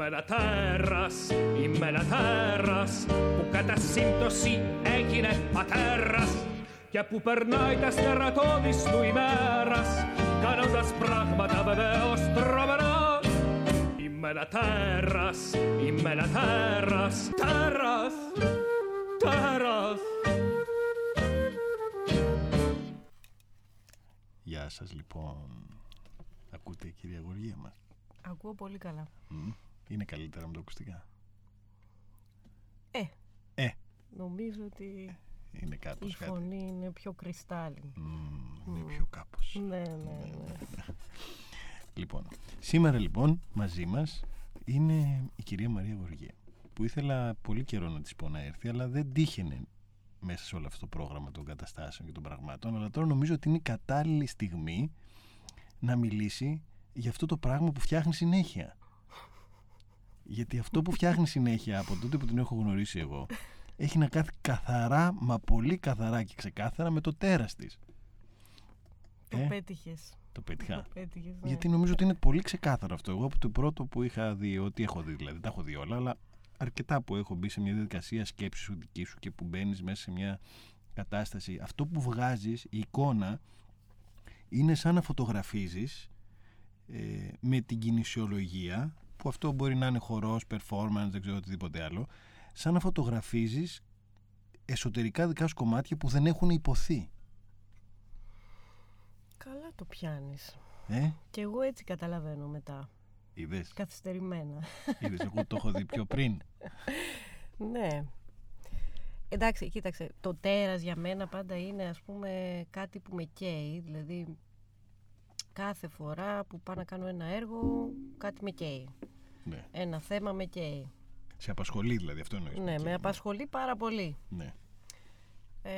Είμαι τέρας, είμαι τέρας που κατά σύμπτωση έγινε πατέρας και που περνάει τα στερατώδης του ημέρας κάνοντας πράγματα βεβαίως τρομερά. Είμαι τέρας, είμαι τέρας, τέρας, τέρας. Γεια σας λοιπόν. Ακούτε κυρία Γοργία μας. Ακούω πολύ καλά. Μμ. Είναι καλύτερα με το ακουστικά. Ε, Ε, νομίζω ότι είναι κάπως η κάτι. φωνή είναι πιο κρυστάλλινη. Μμ, είναι πιο κάπως. Ναι, ναι, ναι. Λοιπόν, σήμερα λοιπόν μαζί μας είναι η κυρία Μαρία Γοργία που ήθελα πολύ καιρό να της πω να έρθει αλλά δεν τύχαινε μέσα σε όλο αυτό το πρόγραμμα των καταστάσεων και των πραγμάτων αλλά τώρα νομίζω ότι είναι η κατάλληλη στιγμή να μιλήσει για αυτό το πράγμα που φτιάχνει συνέχεια. Γιατί αυτό που φτιάχνει συνέχεια από τότε που την έχω γνωρίσει εγώ έχει να κάνει καθαρά, μα πολύ καθαρά και ξεκάθαρα με το τέρας της. Το Ε, πέτυχες. Το πέτυχα. Το πέτυχες, ναι. Γιατί νομίζω ότι είναι πολύ ξεκάθαρο αυτό. Εγώ από το πρώτο που είχα δει, ό,τι έχω δει, δηλαδή τα έχω δει όλα, αλλά αρκετά που έχω μπει σε μια διαδικασία σκέψης σου δική σου και που μπαίνεις μέσα σε μια κατάσταση, αυτό που βγάζεις, η εικόνα, είναι σαν να φωτογραφίζεις ε, με την κινησιολογία, που αυτό μπορεί να είναι χορός, performance, δεν ξέρω οτιδήποτε άλλο, σαν να φωτογραφίζεις εσωτερικά δικά σου κομμάτια που δεν έχουν υποθεί. Καλά το πιάνεις. Ε, Και εγώ έτσι καταλαβαίνω μετά. είδες, Καθυστερημένα. είδες, εγώ το έχω δει πιο πριν. ναι. Εντάξει, κοίταξε, το τέρας για μένα πάντα είναι ας πούμε κάτι που με καίει, δηλαδή κάθε φορά που πάω να κάνω ένα έργο κάτι με καίει. Ναι. Ένα θέμα με καίει. Σε απασχολεί δηλαδή, αυτό εννοείς. Ναι, Και- με απασχολεί πάρα πολύ. Ναι. Ε,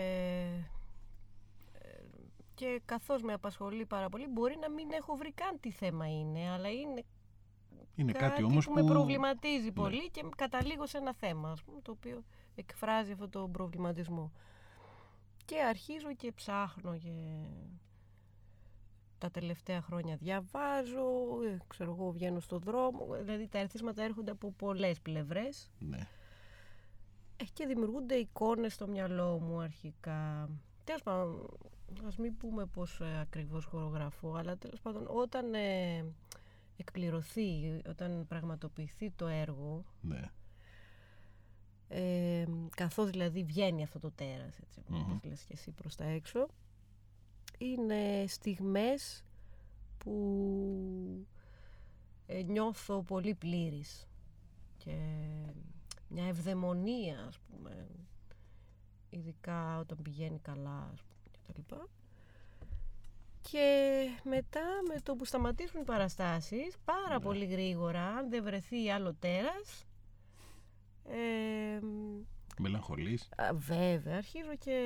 ε, και καθώς με απασχολεί πάρα πολύ μπορεί να μην έχω βρει καν τι θέμα είναι αλλά είναι Είναι κάτι, κάτι όμως που, που, Ναι. με προβληματίζει πολύ και καταλήγω σε ένα θέμα ας πούμε, το οποίο εκφράζει αυτό το προβληματισμό και αρχίζω και ψάχνω και τα τελευταία χρόνια διαβάζω ε, ξέρω εγώ βγαίνω στον δρόμο δηλαδή τα ερθίσματα έρχονται από πολλές πλευρές Ναι. ε, και δημιουργούνται εικόνες στο μυαλό μου αρχικά. Τέλος πάντων, ας μην πούμε πώς ε, ακριβώς χορογραφώ, αλλά τέλος πάντων όταν ε, εκπληρωθεί, όταν πραγματοποιηθεί το έργο, Ναι. ε, καθώς δηλαδή βγαίνει αυτό το τέρας, έτσι, Μμμ. όπως λες και εσύ προς τα έξω, είναι στιγμές που ε, νιώθω πολύ πλήρης και μια ευδαιμονία ας πούμε ειδικά όταν πηγαίνει καλά ας πούμε και τα λοιπά. Και μετά με το που σταματήσουν οι παραστάσεις πάρα πολύ γρήγορα αν δεν βρεθεί άλλο τέρας ε, Μελαγχολείς. Α, βέβαια, αρχίζω και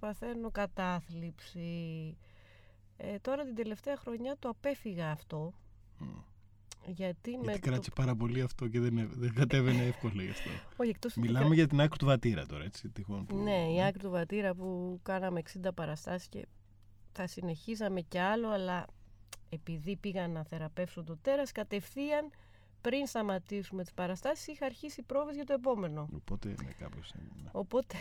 παθαίνω κατάθλιψη. Ε, τώρα την τελευταία χρονιά το απέφυγα αυτό. Μμ. Γιατί, με Γιατί το... κράτησε πάρα πολύ αυτό και δεν, δεν κατέβαινε εύκολα γι' αυτό. Όχι, εκτός Μιλάμε για την άκρη του βατήρα τώρα, έτσι. Τυχόν που... Ναι, η άκρη του βατήρα που κάναμε 60 παραστάσεις και θα συνεχίζαμε κι άλλο, αλλά επειδή πήγα να θεραπεύσω το τέρας, κατευθείαν πριν σταματήσουμε τις παραστάσεις είχα αρχίσει πρόβες για το επόμενο. Οπότε, ναι, κάπως... ε, ναι. Οπότε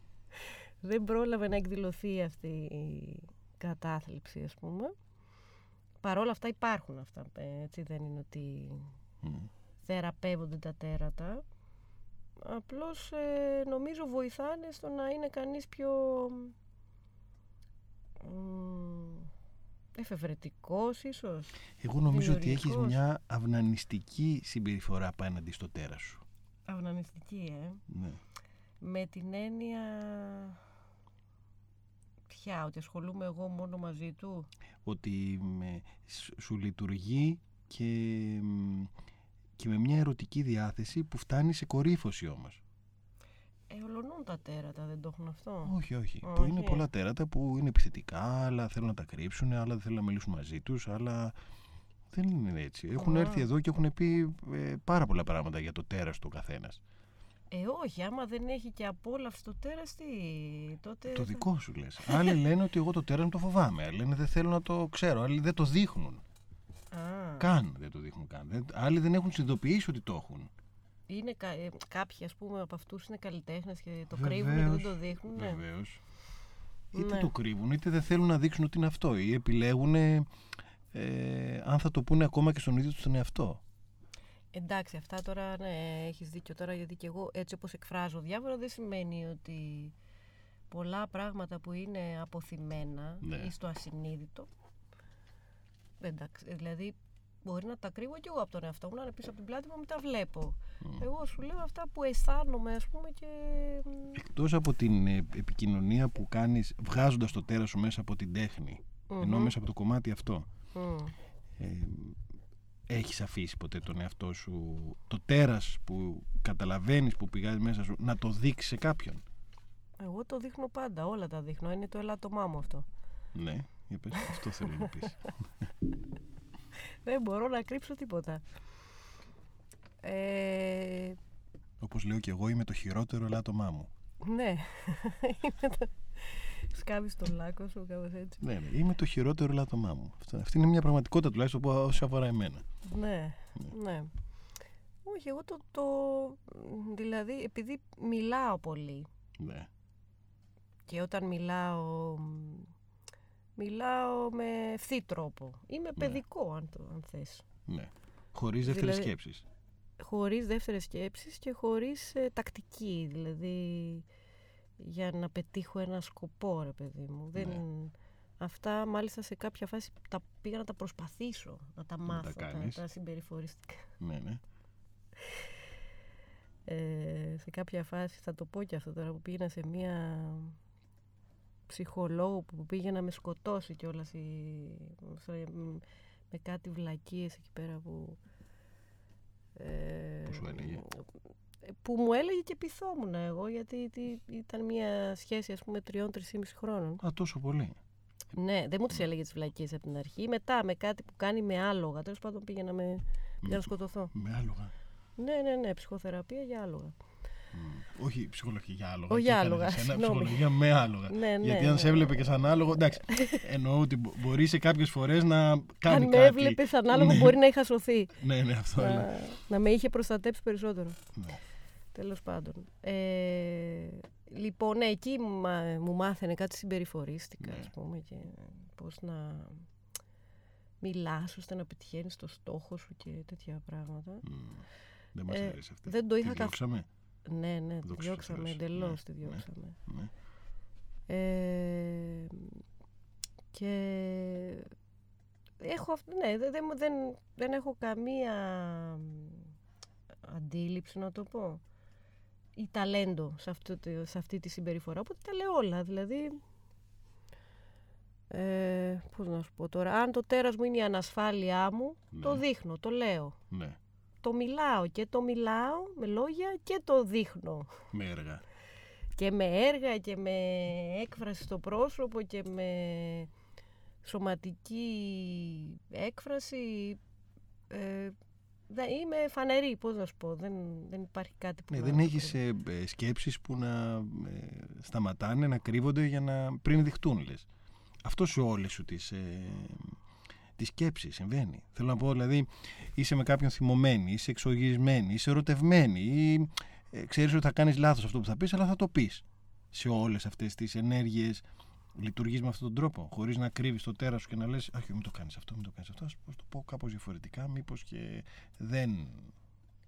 δεν πρόλαβε να εκδηλωθεί αυτή η κατάθλιψη ας πούμε. Παρόλα αυτά υπάρχουν αυτά, ε, έτσι δεν είναι ότι Μμ. θεραπεύονται τα τέρατα. Απλώς ε, νομίζω βοηθάνε στο να είναι κανείς πιο μ, εφευρετικός ίσως. Εγώ νομίζω ότι έχεις Δημιουργικός. μια αυνανιστική συμπεριφορά απέναντι στο τέρας σου. Αυνανιστική, ε. Ναι. Με την έννοια... Ποια, ότι ασχολούμαι εγώ μόνο μαζί του. Ότι με, σου σου λειτουργεί και, μ, και με μια ερωτική διάθεση που φτάνει σε κορύφωση όμως. Ε, ολονούν τα τέρατα, δεν το έχουν αυτό; Όχι, όχι. Που Όχι. είναι πολλά τέρατα που είναι επιθετικά, άλλα θέλουν να τα κρύψουν, άλλα δεν θέλουν να μιλήσουν μαζί τους, άλλα. Δεν είναι έτσι. Έχουν Α. έρθει εδώ και έχουν πει ε, πάρα πολλά πράγματα για το τέρας του καθένας. Ε, όχι, άμα δεν έχει και απόλαυση το τέρας, τι, τότε... Το θα- δικό σου λες. Άλλοι λένε ότι εγώ το τέρας μου το φοβάμαι. Άλλοι λένε δεν θέλω να το ξέρω. Άλλοι δεν το δείχνουν. Α, Καν δεν το δείχνουν καν. Δεν- άλλοι δεν έχουν συνειδητοποιήσει ότι το έχουν. Είναι κα, ε, κάποιοι ας πούμε από αυτούς είναι καλλιτέχνες και το Βεβαίως, κρύβουν και δεν το δείχνουν. Ναι. Βεβαίως. Είτε Ναι. το κρύβουν, είτε δεν θέλουν να δείξουν ότι είναι αυτό. Ή επιλέγουν ε, αν θα το πούνε ακόμα και στον ίδιο τους τον εαυτό. Εντάξει, αυτά τώρα ναι, έχεις δίκιο τώρα γιατί και εγώ έτσι όπως εκφράζω διάφορα δεν σημαίνει ότι πολλά πράγματα που είναι αποθυμένα Ναι. ή στο ασυνείδητο εντάξει, δηλαδή μπορεί να τα κρύβω κι εγώ από τον εαυτό μου να είναι πίσω από την πλάτη μου μην τα βλέπω εγώ σου λέω αυτά που αισθάνομαι ας πούμε και μ, Εκτός από την ε, επικοινωνία που κάνεις βγάζοντας το τέρας σου μέσα από την τέχνη, ενώ μμμ, μέσα από το κομμάτι αυτό, μμ. ε, έχεις αφήσει ποτέ τον εαυτό σου, το τέρας που καταλαβαίνεις που πηγάζει μέσα σου, να το δείξεις σε κάποιον; εγώ το δείχνω πάντα, όλα τα δείχνω είναι το ελάττωμά μου αυτό Ναι, για πες, αυτό θέλω να πεις. δεν μπορώ να κρύψω τίποτα ε, Όπως λέω και εγώ είμαι το χειρότερο ελάττωμά μου. Ναι. Είναι το- Σκάβεις τον λάκκο σου, κάπως έτσι. Ναι, ναι, είμαι το χειρότερο ελάττωμά μου. Αυτό, αυτή είναι μια πραγματικότητα τουλάχιστον που όσο αφορά εμένα. Ναι, ναι. Όχι, εγώ το, το... Δηλαδή, επειδή μιλάω πολύ Ναι. και όταν μιλάω... μ, Μιλάω με ευθύ τρόπο. Είμαι παιδικό, αν, το, αν θες. ναι. Χωρίς δεύτερες Δηλαδή- σκέψεις. Χωρίς δεύτερες σκέψεις και χωρίς ε, τακτική. Δηλαδή, για να πετύχω ένα σκοπό, ρε παιδί μου. Δεν... Ναι. Αυτά, μάλιστα, σε κάποια φάση τα πήγα να τα προσπαθήσω, να τα μάθω, τα, κάνεις. τα συμπεριφοριστικά. Ναι, ναι. Ε, σε κάποια φάση, θα το πω και αυτό τώρα, που πήγαινα σε μία ψυχολόγο που πήγε να με σκοτώσει κιόλας η... με κάτι βλακίες εκεί πέρα που... Ε, Που σου έλεγε; που μου έλεγε και πειθόμουν εγώ γιατί τι- ήταν μια σχέση ας πούμε τριών-τρισήμιση χρόνων. Α, τόσο πολύ. Ναι, δεν μου τις έλεγε τις βλακίες από την αρχή. Μετά με κάτι που κάνει με άλογα. Τέλος πάντων πήγα να, με... πήγα να σκοτωθώ. Με άλογα. Ναι, ναι, ναι, ψυχοθεραπεία για άλογα. Μμ. Όχι ψυχολογία για άλογα. Όχι Τι έκανες άλογα, εσένα, συγγνώμη. ψυχολογία με άλογα. Ναι, ναι, Γιατί αν σε ναι. έβλεπε και σαν άλογο, εντάξει. εννοώ ότι μπο- μπορεί σε κάποιες φορές να κάνει Αν με κάτι. έβλεπε σαν άλογο μπορεί να είχα σωθεί. Ναι, ναι, αυτό. αλλά- να, να με είχε προστατέψει περισσότερο. Ναι. Τέλος πάντων. Ε, λοιπόν, ναι, εκεί μου, μα- μου μάθαινε κάτι συμπεριφορίστικα, Ναι. ας πούμε, και πώς να μιλάς ώστε να πετυχαίνεις το στόχο σου και τέτοια πράγματα. Μμ. Δεν μας Ε, αρέσει αυτή. δεν το Τη είχα καθ- διώξαμε. Ναι, ναι, τη Δόξα τω διώξαμε Θεώ. εντελώς, Ναι, τη ναι. διώξαμε. Ναι. Ε, και έχω, αυ- ναι, δεν, δεν, δεν, δεν έχω καμία αντίληψη να το πω ή ταλέντο σε, αυτό, το- σε αυτή τη συμπεριφορά οπότε τα λέω όλα δηλαδή ε, πώς να σου πω τώρα αν το τέρας μου είναι η ανασφάλειά μου το Ναι. δείχνω, το λέω ναι. Το μιλάω και το μιλάω με λόγια και το δείχνω Με έργα. και με έργα και με έκφραση στο πρόσωπο και με σωματική έκφραση ε, δεν- είμαι φανερή, πώς να σου πω, δεν, δεν υπάρχει κάτι που Ναι, να δεν το έχεις κρύβω. ε, ε, σκέψεις που να ε, σταματάνε, να κρύβονται για να πριν δειχτούν, λες. Αυτό σε όλες σου τις, ε, τις σκέψεις συμβαίνει. Θέλω να πω, δηλαδή, είσαι με κάποιον θυμωμένη, είσαι εξοργισμένη, είσαι ερωτευμένη ή ε, ξέρεις ότι θα κάνεις λάθος αυτό που θα πεις, αλλά θα το πεις. Σε όλες αυτές τις ενέργειες λειτουργείς με αυτόν τον τρόπο, χωρίς να κρύβεις το τέρας σου και να λες «Αχ, μην το κάνεις αυτό, μην το κάνεις αυτό, ας πώς το πω κάπως διαφορετικά, μήπως και δεν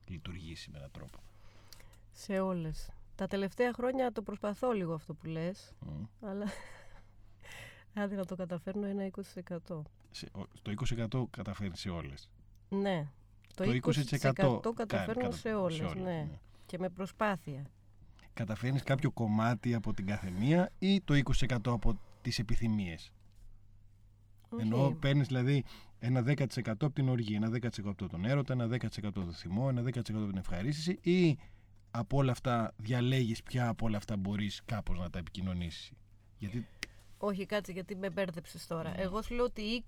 λειτουργήσει με έναν τρόπο». Σε όλες. Τα τελευταία χρόνια το προσπαθώ λίγο αυτό που λες, Μμ. αλλά άντε να το καταφέρνω ένα 20%. Σε, ο- το 20% καταφέρει σε όλες. Ναι. Το, Το 20%, 20% καταφέρνω κάνει, σε όλες, ναι. Και με προσπάθεια. Καταφέρνεις κάποιο κομμάτι από την καθεμία ή το 20% από τις επιθυμίες; Ενώ Όχι. παίρνεις δηλαδή ένα 10% από την οργή, ένα 10% από τον έρωτα, ένα 10% από το θυμό, ένα 10% από την ευχαρίστηση ή από όλα αυτά διαλέγεις ποια από όλα αυτά μπορείς κάπως να τα επικοινωνήσεις; Γιατί όχι, κάτσε, γιατί με μπέρδεψες τώρα. Ναι. Εγώ σου λέω ότι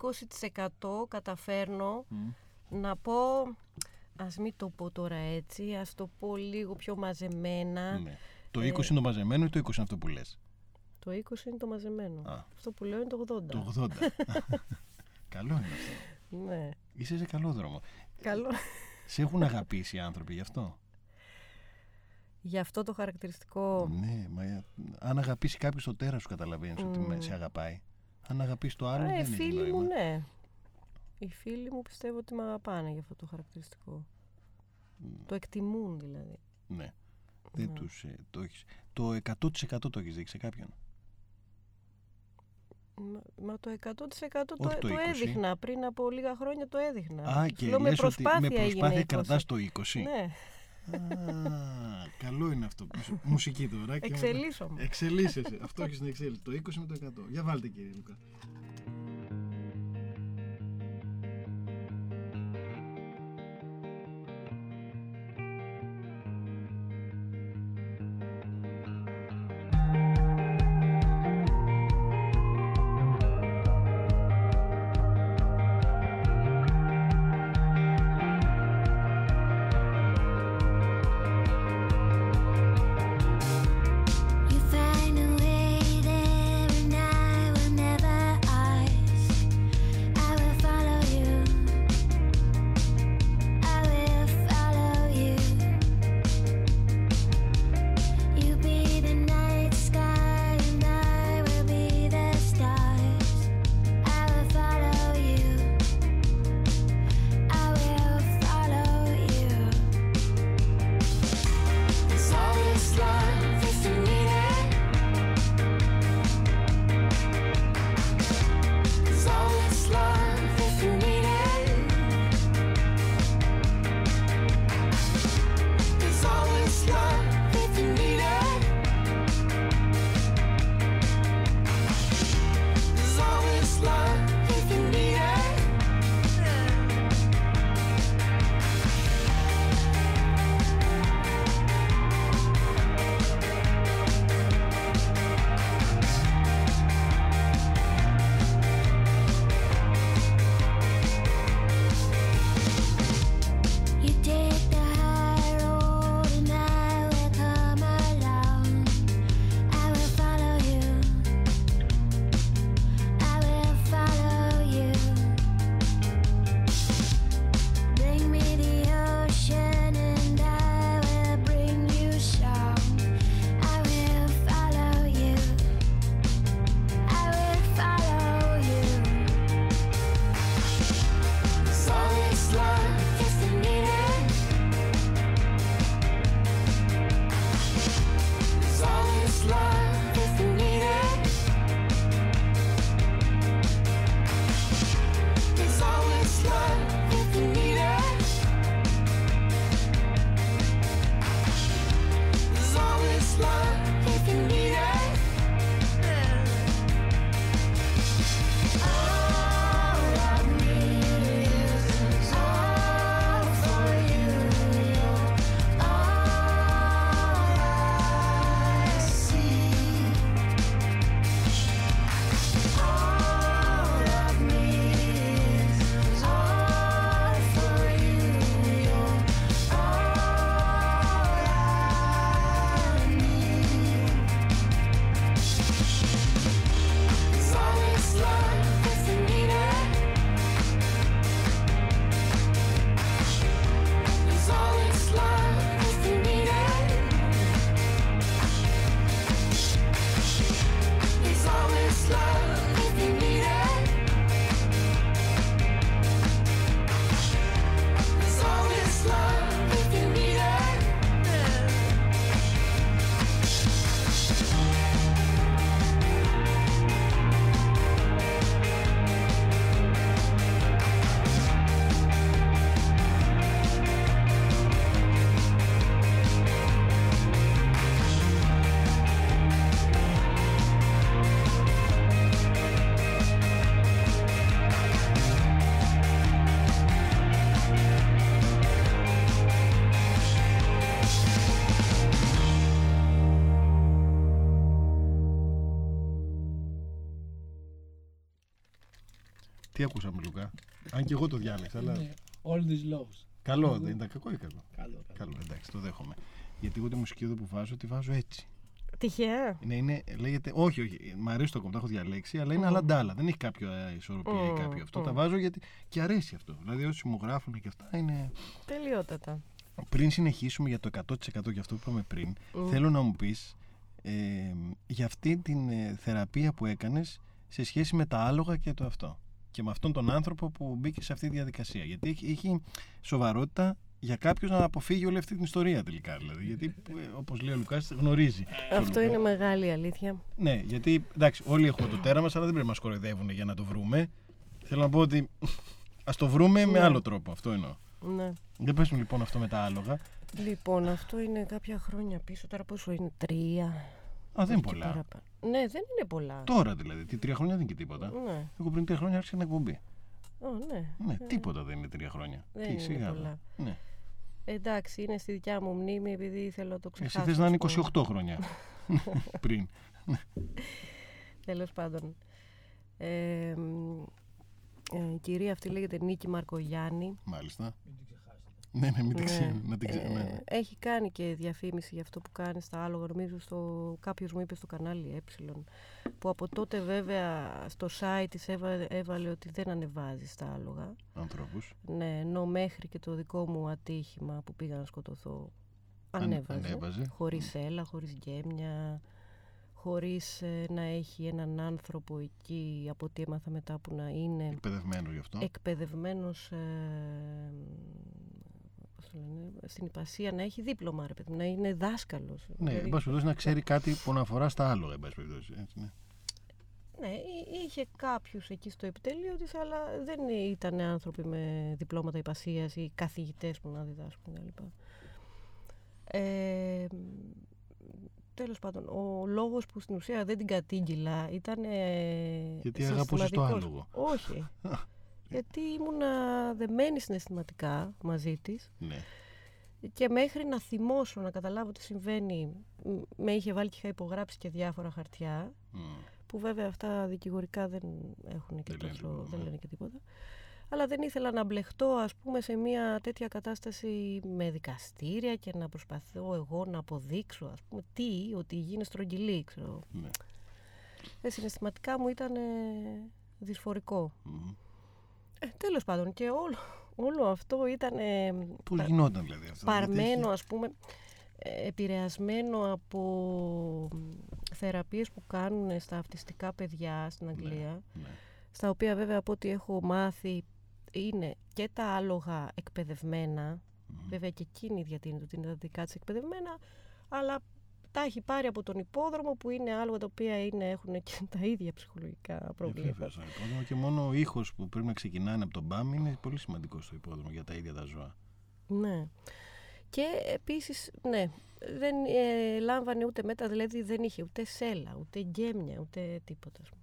20% καταφέρνω να πω. Α μην το πω τώρα έτσι, ας το πω λίγο πιο μαζεμένα. Ναι. Το 20 ε... είναι το μαζεμένο ή το 20 είναι αυτό που λες; Το 20 είναι το μαζεμένο. Αυτό που λέω είναι το 80. Το 80. καλό είναι αυτό. Ναι. Είσαι σε καλό δρόμο. Καλό. Σε έχουν αγαπήσει οι άνθρωποι γι' αυτό; για αυτό το χαρακτηριστικό. Ναι, μα ε, αν αγαπήσει κάποιος το τέρας σου, καταλαβαίνεις mm. ότι σε αγαπάει. Αν αγαπήσει το άλλο, Α, δεν ε, είναι φίλοι μου, ναι. Οι φίλοι μου πιστεύω ότι με αγαπάνε για αυτό το χαρακτηριστικό. Mm. Το εκτιμούν δηλαδή. Ναι. Δεν mm. τους, ε, το, έχεις, το 100% το έχεις δείξει σε κάποιον. Μα, μα το 100% το, το, το, έδειχνα. Πριν από λίγα χρόνια το έδειχνα. Α, και Λό, με προσπάθεια, ότι με προσπάθεια το 20. Ναι. Καλό είναι αυτό. Μουσική τώρα. Εξελίσσομαι. Εξελίσσεσαι. αυτό έχεις να εξέλιξη. Το 20 με το 100. Για βάλτε κύριε Λουκά. Τι ακούσαμε, Λουκά; Αν και εγώ το διάλεξα, αλλά. Ναι, all these loves. Καλό, ναι. δεν ήταν κακό ή καλό. Καλό, καλό. εντάξει, το δέχομαι. Γιατί εγώ τη μουσική εδώ που βάζω, τη βάζω έτσι. Τυχαία; Ναι, είναι, λέγεται, όχι, όχι, μ' αρέσει το κομμάτι, έχω διαλέξει, αλλά είναι mm. αλαντάλα. Δεν έχει κάποια ε, ισορροπία ή κάποιο αυτό. Τα βάζω γιατί και αρέσει αυτό. Δηλαδή, όσοι μου γράφουν και αυτά είναι. Τελειότατα. Πριν συνεχίσουμε για το 100% για αυτό που είπαμε πριν, θέλω να μου πεις ε, για αυτή την ε, θεραπεία που έκανες σε σχέση με τα άλογα και το αυτό. Και με αυτόν τον άνθρωπο που μπήκε σε αυτή τη διαδικασία. Γιατί έχει, έχει σοβαρότητα για κάποιο να αποφύγει όλη αυτή την ιστορία τελικά. Δηλαδή, γιατί, όπως λέει ο Λουκάς, γνωρίζει. τον Αυτό Λουκά. είναι μεγάλη αλήθεια. Ναι, γιατί εντάξει, όλοι έχουμε το τέρα μα, αλλά δεν πρέπει να μας κοροϊδεύουν για να το βρούμε. Θέλω να πω ότι ας το βρούμε με Ναι. άλλο τρόπο. Αυτό εννοώ. Ναι. Δεν πες μου λοιπόν αυτό με τα άλογα. Λοιπόν, αυτό είναι κάποια χρόνια πίσω. Τώρα πόσο είναι, τρία. Α, δεν είναι όχι και πολλά. παραπάνω. Ναι, δεν είναι πολλά. Τώρα δηλαδή. Τι τρία χρόνια δεν είναι και τίποτα. Ναι. Εγώ πριν τρία χρόνια άρχισα την εκπομπή. Ω, ναι. Ναι, τίποτα δεν είναι τρία χρόνια. Δεν Τι, είναι σιγά, πολλά. Ναι. Εντάξει, είναι στη δικιά μου μνήμη επειδή θέλω να το ξεχάσω. Εσύ θες να είναι ας πούμε. 28 χρόνια πριν. Τέλος πάντων. Ε, μ, ε, η κυρία αυτή λέγεται Νίκη Μαρκογιάννη. Μάλιστα. Ναι, ναι, μην την ξέρω. Να την ξέρω. Ε, ναι, ναι. έχει κάνει και διαφήμιση για αυτό που κάνει στα άλογα. Νομίζω στο, κάποιος μου είπε στο κανάλι Ε. Που από τότε βέβαια στο site της έβαλε, έβαλε ότι δεν ανεβάζει στα άλογα. Ανθρώπους. Ναι, ενώ μέχρι και το δικό μου ατύχημα που πήγα να σκοτωθώ ανέβαζε. ανέβαζε. Χωρίς έλα, χωρίς γκέμια, χωρίς ε, να έχει έναν άνθρωπο εκεί, από ό,τι έμαθα μετά που να είναι Εκπαιδευμένος γι' αυτό. εκπαιδευμένος ε, πώς το λένε, στην υπασία να έχει δίπλωμα, ρε παιδί, μου, να είναι δάσκαλος. Ναι, Δηλαδή, εν πάση περιπτώσει να ξέρει κάτι που να αφορά στα άλογα, εν πάση περιπτώσει. Έτσι, ναι. Ναι, εί- είχε κάποιους εκεί στο επιτέλειο της, αλλά δεν ήταν άνθρωποι με διπλώματα υπασίας ή καθηγητές που να διδάσκουν κλπ. Ε, τέλος πάντων, ο λόγος που στην ουσία δεν την κατήγγυλα ήταν ε, Γιατί αγαπούσες το συναισθηματικός. άλογο. Όχι. γιατί ήμουνα δεμένη συναισθηματικά μαζί της ναι. και μέχρι να θυμώσω, να καταλάβω τι συμβαίνει, μ, με είχε βάλει και είχα υπογράψει και διάφορα χαρτιά Μμ. που βέβαια αυτά δικηγορικά δεν έχουν και Δεν λένε τόσο, τίποτα, δεν ναι. λένε και τίποτα. Αλλά δεν ήθελα να μπλεχτώ ας πούμε σε μια τέτοια κατάσταση με δικαστήρια και να προσπαθώ εγώ να αποδείξω ας πούμε τι, ότι η γη είναι στρογγυλή, ξέρω. Ναι. Ε, συναισθηματικά μου ήταν ε, δυσφορικό. Μμ. Ε, τέλος πάντων και όλο, όλο αυτό ήταν ε, Πώς πα- γινόταν δηλαδή αυτό. γιατί παρμένο έχει- ας πούμε ε, επηρεασμένο από μ, θεραπείες που κάνουν στα αυτιστικά παιδιά στην Αγγλία Ναι. στα οποία βέβαια από ό,τι έχω μάθει είναι και τα άλογα εκπαιδευμένα Μμ. βέβαια και εκείνη διατείνεται ότι είναι τα δικά της εκπαιδευμένα αλλά τα έχει πάρει από τον υπόδρομο που είναι άλογα τα οποία είναι, έχουν και τα ίδια ψυχολογικά Ε, προβλήματα. βέβαια, στο υπόδρομο και μόνο ο ήχος που πρέπει να ξεκινάνε από τον μπαμ είναι πολύ σημαντικό στο υπόδρομο για τα ίδια τα ζώα. Ναι. Και επίσης, ναι, δεν ε, λάμβανε ούτε μέτρα, δηλαδή δεν είχε ούτε σέλα, ούτε γκέμια, ούτε τίποτα. ας πούμε.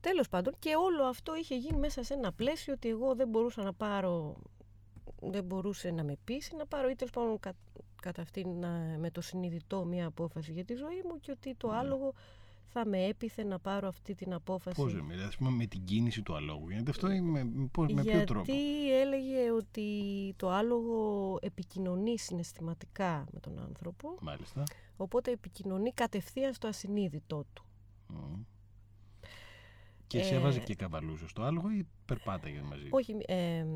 Τέλος πάντων, και όλο αυτό είχε γίνει μέσα σε ένα πλαίσιο ότι εγώ δεν μπορούσα να πάρω, δεν μπορούσε να με πείσει, να πάρω ή τέλος πάντων κα, κατά αυτήν να- με το συνειδητό μια απόφαση για τη ζωή μου και ότι το Ναι. άλογο θα με έπιθε να πάρω αυτή την απόφαση. Πώς δηλαδή, ας πούμε με την κίνηση του αλόγου. Γιατί αυτό είναι με, με, πώς- με ποιο Γιατί τρόπο. έλεγε ότι το άλογο επικοινωνεί συναισθηματικά με τον άνθρωπο, Μάλιστα. οπότε επικοινωνεί κατευθείαν στο ασυνείδητό του. Μμ. Και σε Ε, έβαζε και καβαλούσες στο άλογο ή περπάταγε μαζί; Όχι, ε,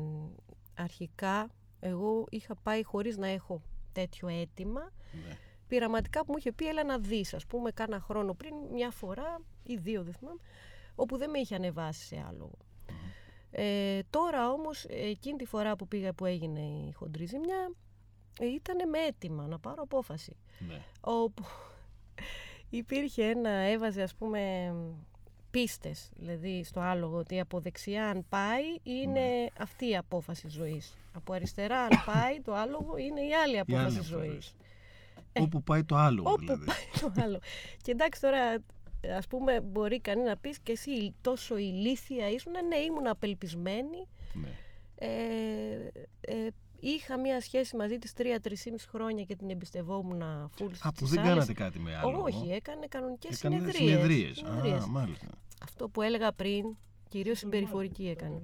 αρχικά εγώ είχα πάει χωρίς να έχω τέτοιο αίτημα. Ναι. Πειραματικά που μου είχε πει έλα να δεις, ας πούμε, κάνα χρόνο πριν, μια φορά ή δύο δεν θυμάμαι, όπου δεν με είχε ανεβάσει σε άλογο. Ε, τώρα όμως, εκείνη τη φορά που πήγα που έγινε η χοντρή ζημιά, ήταν με αίτημα να πάρω απόφαση. Ναι. όπου υπήρχε ένα, έβαζε ας πούμε πίστες, δηλαδή στο άλογο ότι από δεξιά αν πάει είναι Ναι. αυτή η απόφαση ζωής. Από αριστερά αν πάει το άλογο είναι η άλλη απόφαση απόφαση. ζωής. Όπου πάει το άλογο Όπου δηλαδή. πάει το άλλο. Και εντάξει τώρα ας πούμε μπορεί κανείς να πεις και εσύ τόσο ηλίθια ήσουν. Ναι ήμουν απελπισμένη. Ναι. Ε, ε, είχα μία σχέση μαζί της τρία-τρισήμιση χρόνια και την εμπιστευόμουν full Α, που στις δεν άλλες- κάνατε κάτι με άλογο. όχι, έκανε κανονικές Έκανε συνεδρίες. συνεδρίες. Συνεδρίες. Α, μάλιστα. Αυτό που έλεγα πριν, κυρίως συμπεριφορική έκανε.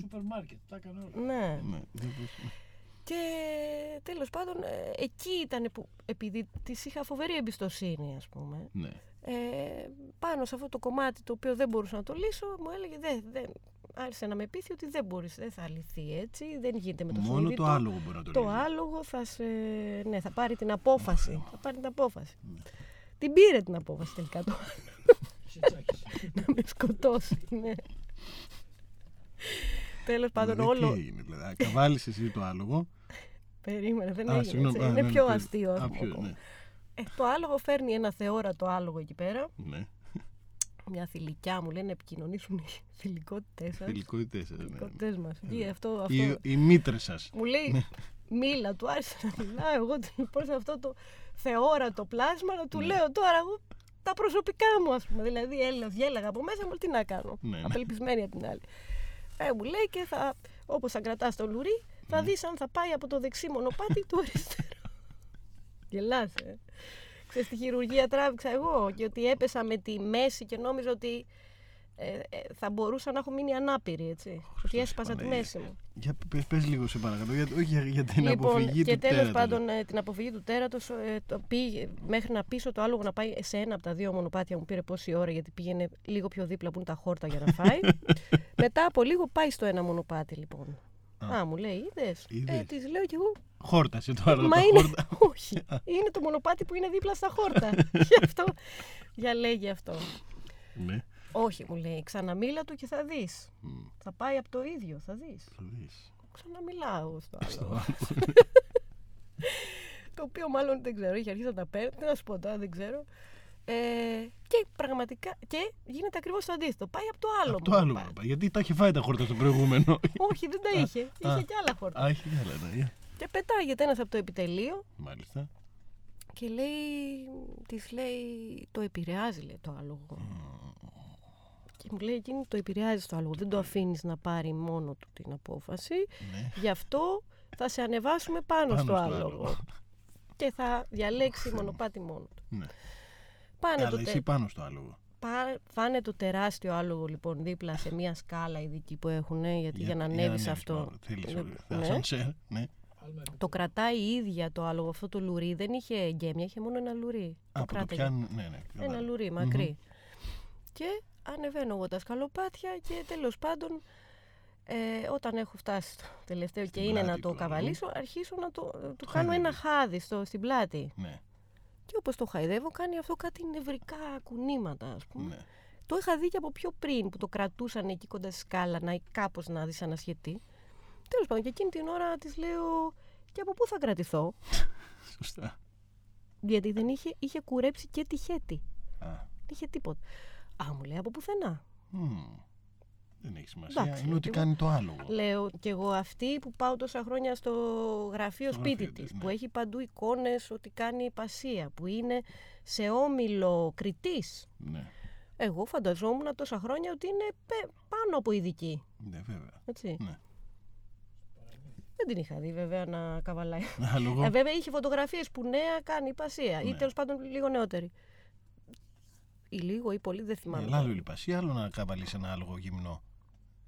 Σούπερ μάρκετ, τα έκανε όλα. Ναι. Ναι. δεν μπορούσα- Και τέλος πάντων ε, εκεί ήταν που επειδή της είχα φοβερή εμπιστοσύνη ας πούμε Ναι. ε, πάνω σε αυτό το κομμάτι το οποίο δεν μπορούσα να το λύσω μου έλεγε δεν, δεν, άρχισε να με πείθει ότι δεν μπορείς, δεν θα λυθεί έτσι, δεν γίνεται με το Μόνο φλοιβίτο. το άλογο μπορεί να το, Το λύσει. άλογο θα, σε, ναι, θα πάρει την απόφαση. Θα πάρει την απόφαση. Ναι. Την πήρε την απόφαση τελικά το να με σκοτώσει. Ναι. Τέλος πάντων Δηλαδή, όλο... Τι έγινε, δηλαδή. Καβάλεις εσύ το άλογο. Περίμενε, δεν Α, έγινε συγγνώμη, έτσι. α, Είναι ναι, πιο ναι, αστείο ας, ακόμα. πιο- ναι. Ε, το άλογο φέρνει ένα θεόρατο άλογο εκεί πέρα. Ναι. Μια θηλυκιά μου λένε να επικοινωνήσουν οι θηλυκότητές σας. Θηλυκότητες σας, ναι. Θηλυκότητές μας. Ή αυτό, αυτό. Οι, οι μήτρες σας. Μου λέει, Ναι. μίλα, του άρεσε να μιλάω. Εγώ του λοιπόν σε αυτό το θεόρατο πλάσμα να του Ναι. λέω τώρα εγώ τα προσωπικά μου, ας πούμε. Δηλαδή, έλα, διέλεγα από μέσα μου, τι να κάνω. Ναι, ναι. Απελπισμένη από την άλλη. Ε, μου λέει και θα, όπως θα κρατάς το λουρί, θα Ναι. δεις αν θα πάει από το δεξί μονοπάτι του αριστερό. Γελάς, ε. Ξέρεις τι χειρουργία τράβηξα εγώ και ότι έπεσα με τη μέση και νόμιζα ότι ε, ε, θα μπορούσα να έχω μείνει ανάπηρη, έτσι. ότι έσπασα τη Παναγία. μέση μου. Για, πες, πες λίγο σε παρακαλώ, για, όχι για, για την λοιπόν, αποφυγή και του τέλος τέρατος. πάντων ε, την αποφυγή του τέρατος ε, το πήγε, μέχρι να πείσω το άλογο να πάει σε ένα από τα δύο μονοπάτια μου πήρε πόση ώρα γιατί πήγαινε λίγο πιο δίπλα που είναι τα χόρτα για να φάει. Μετά από λίγο πάει στο ένα μονοπάτι λοιπόν. Α. Α, μου λέει, είδες. Είδες. Ε, της λέω κι εγώ. Χόρτασε το άλλο. Μα το είναι. χόρτα. Όχι. Είναι το μονοπάτι που είναι δίπλα στα χόρτα. Γι' αυτό. Για λέγει αυτό. ναι. Όχι, μου λέει, ξαναμίλα του και θα δεις. Μμ, Θα πάει από το ίδιο, θα δεις. θα δεις. Ξαναμιλάω στο Στο άλλο. άλλο. το οποίο μάλλον δεν ξέρω, είχε αρχίσει να τα παίρνει. Τι να σου πω τώρα, δεν ξέρω. Ε, και πραγματικά. Και γίνεται ακριβώς το αντίθετο. Πάει από το άλλο. Από το άλλο μονοπάτι. να πάει. Γιατί τα είχε φάει τα χόρτα στο προηγούμενο. Όχι, δεν τα είχε. α. είχε και άλλα χόρτα. Α, έχει άλλα, ναι. Και πετάγεται ένας από το επιτελείο Μάλιστα. και λέει. Της λέει. Το επηρεάζει, λέει το άλογο. Και μου λέει εκείνη το επηρεάζει το άλογο. Δεν το αφήνεις να πάρει μόνο του την απόφαση. Ναι. Γι' αυτό θα σε ανεβάσουμε πάνω, Πάνω στο στο άλογο. άλογο. και θα διαλέξει μονοπάτι μόνο του. ναι. Πάνε το, Αλλά τε- εσύ πάνω στο άλογο. πά- πάνε το τεράστιο άλογο λοιπόν δίπλα σε μια σκάλα ειδική που έχουν γιατί για, να ανέβεις ανέβεις αυτό. πάνω. Θέλεις Ναι, ωραία. ναι. Ασανσέρ, ναι. Το κρατάει η ίδια το άλογο αυτό το λουρί. Δεν είχε γκέμια, είχε μόνο ένα λουρί. Α, που το κράταγε. πιάνουν, ναι, ναι. Ένα κατάλαβα. λουρί, μακρύ. Και ανεβαίνω εγώ τα σκαλοπάτια και τέλος πάντων ε, όταν έχω φτάσει στο τελευταίο και Στην είναι να πλάτη το του άλογου. καβαλήσω, αρχίσω να το, του κάνω χαϊδεύεις. ένα χάδι στο, στην πλάτη. Ναι, Και όπως το χαϊδεύω κάνει αυτό κάτι νευρικά κουνήματα ας πούμε. ναι. Το είχα δει και από πιο πριν που το κρατούσαν εκεί κοντά στη σκάλα να κάπως να δυσανασχετεί. Τέλος πάντων και εκείνη την ώρα της λέω και από πού θα κρατηθώ; Σωστά. Γιατί δεν είχε, είχε κουρέψει και τη χέτη. Α, Δεν είχε τίποτα. Α, μου λέει από πουθενά. μμ. Δεν έχει σημασία. Εντάξει, Είναι ότι εγώ- κάνει το άλογο. Λέω κι εγώ αυτή που πάω τόσα χρόνια στο γραφείο Στο σπίτι γραφείο της, της, που ναι. έχει παντού εικόνες ότι κάνει υπασία, που είναι σε όμιλο κριτής. Ναι, Εγώ φανταζόμουν τόσα χρόνια ότι είναι πε- πάνω από ειδική. ναι, βέβαια. Έτσι. Ναι. Δεν την είχα δει βέβαια να καβαλάει. Άλογο. Ε, βέβαια είχε φωτογραφίες που νέα κάνει υπασία ή Ναι. τέλος πάντων λίγο νεότερη. Ή λίγο ή πολύ δεν θυμάμαι. Ναι, άλλο λιπασία, άλλο να καβαλείς ένα άλογο γυμνό.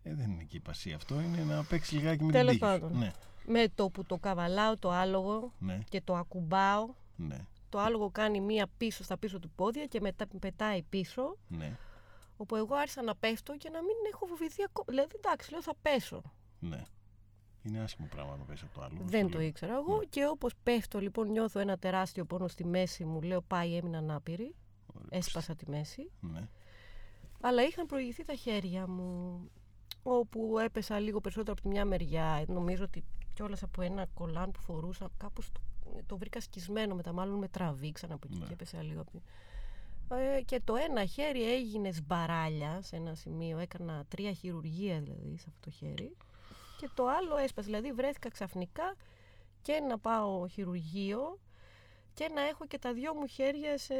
Ε, δεν είναι και υπασία αυτό, είναι να παίξει λιγάκι με Τέλος την τύχη σου. πάντων. Ναι, Με το που το καβαλάω το άλογο ναι, και το ακουμπάω ναι, το άλογο κάνει μία πίσω στα πίσω του πόδια και μετά πετάει πίσω. ναι, Όπου εγώ άρχισα να πέφτω και να μην έχω φοβηθεί ακόμα. Δηλαδή, εντάξει, λέω θα πέσω. ναι. Είναι άσχημο πράγμα να πέσει από το άλογο. Δεν στο το λέω. ήξερα εγώ. Ναι. Και όπως πέφτω, λοιπόν, νιώθω ένα τεράστιο πόνο στη μέση μου. Λέω πάει, έμεινα ανάπηρη. Ωραία. Έσπασα τη μέση. Ναι, Αλλά είχαν προηγηθεί τα χέρια μου. Όπου έπεσα λίγο περισσότερο από τη μια μεριά. Νομίζω ότι κιόλας από ένα κολάν που φορούσα, κάπως το, το βρήκα σκισμένο μετά. Μάλλον με τραβήξαν από εκεί Ναι. και έπεσα λίγο από τη... Ε, και το ένα χέρι έγινε σμπαράλια σε ένα σημείο. Έκανα τρία χειρουργία δηλαδή σε αυτό το χέρι. Και το άλλο έσπασε. Δηλαδή βρέθηκα ξαφνικά και να πάω χειρουργείο και να έχω και τα δυο μου χέρια σε...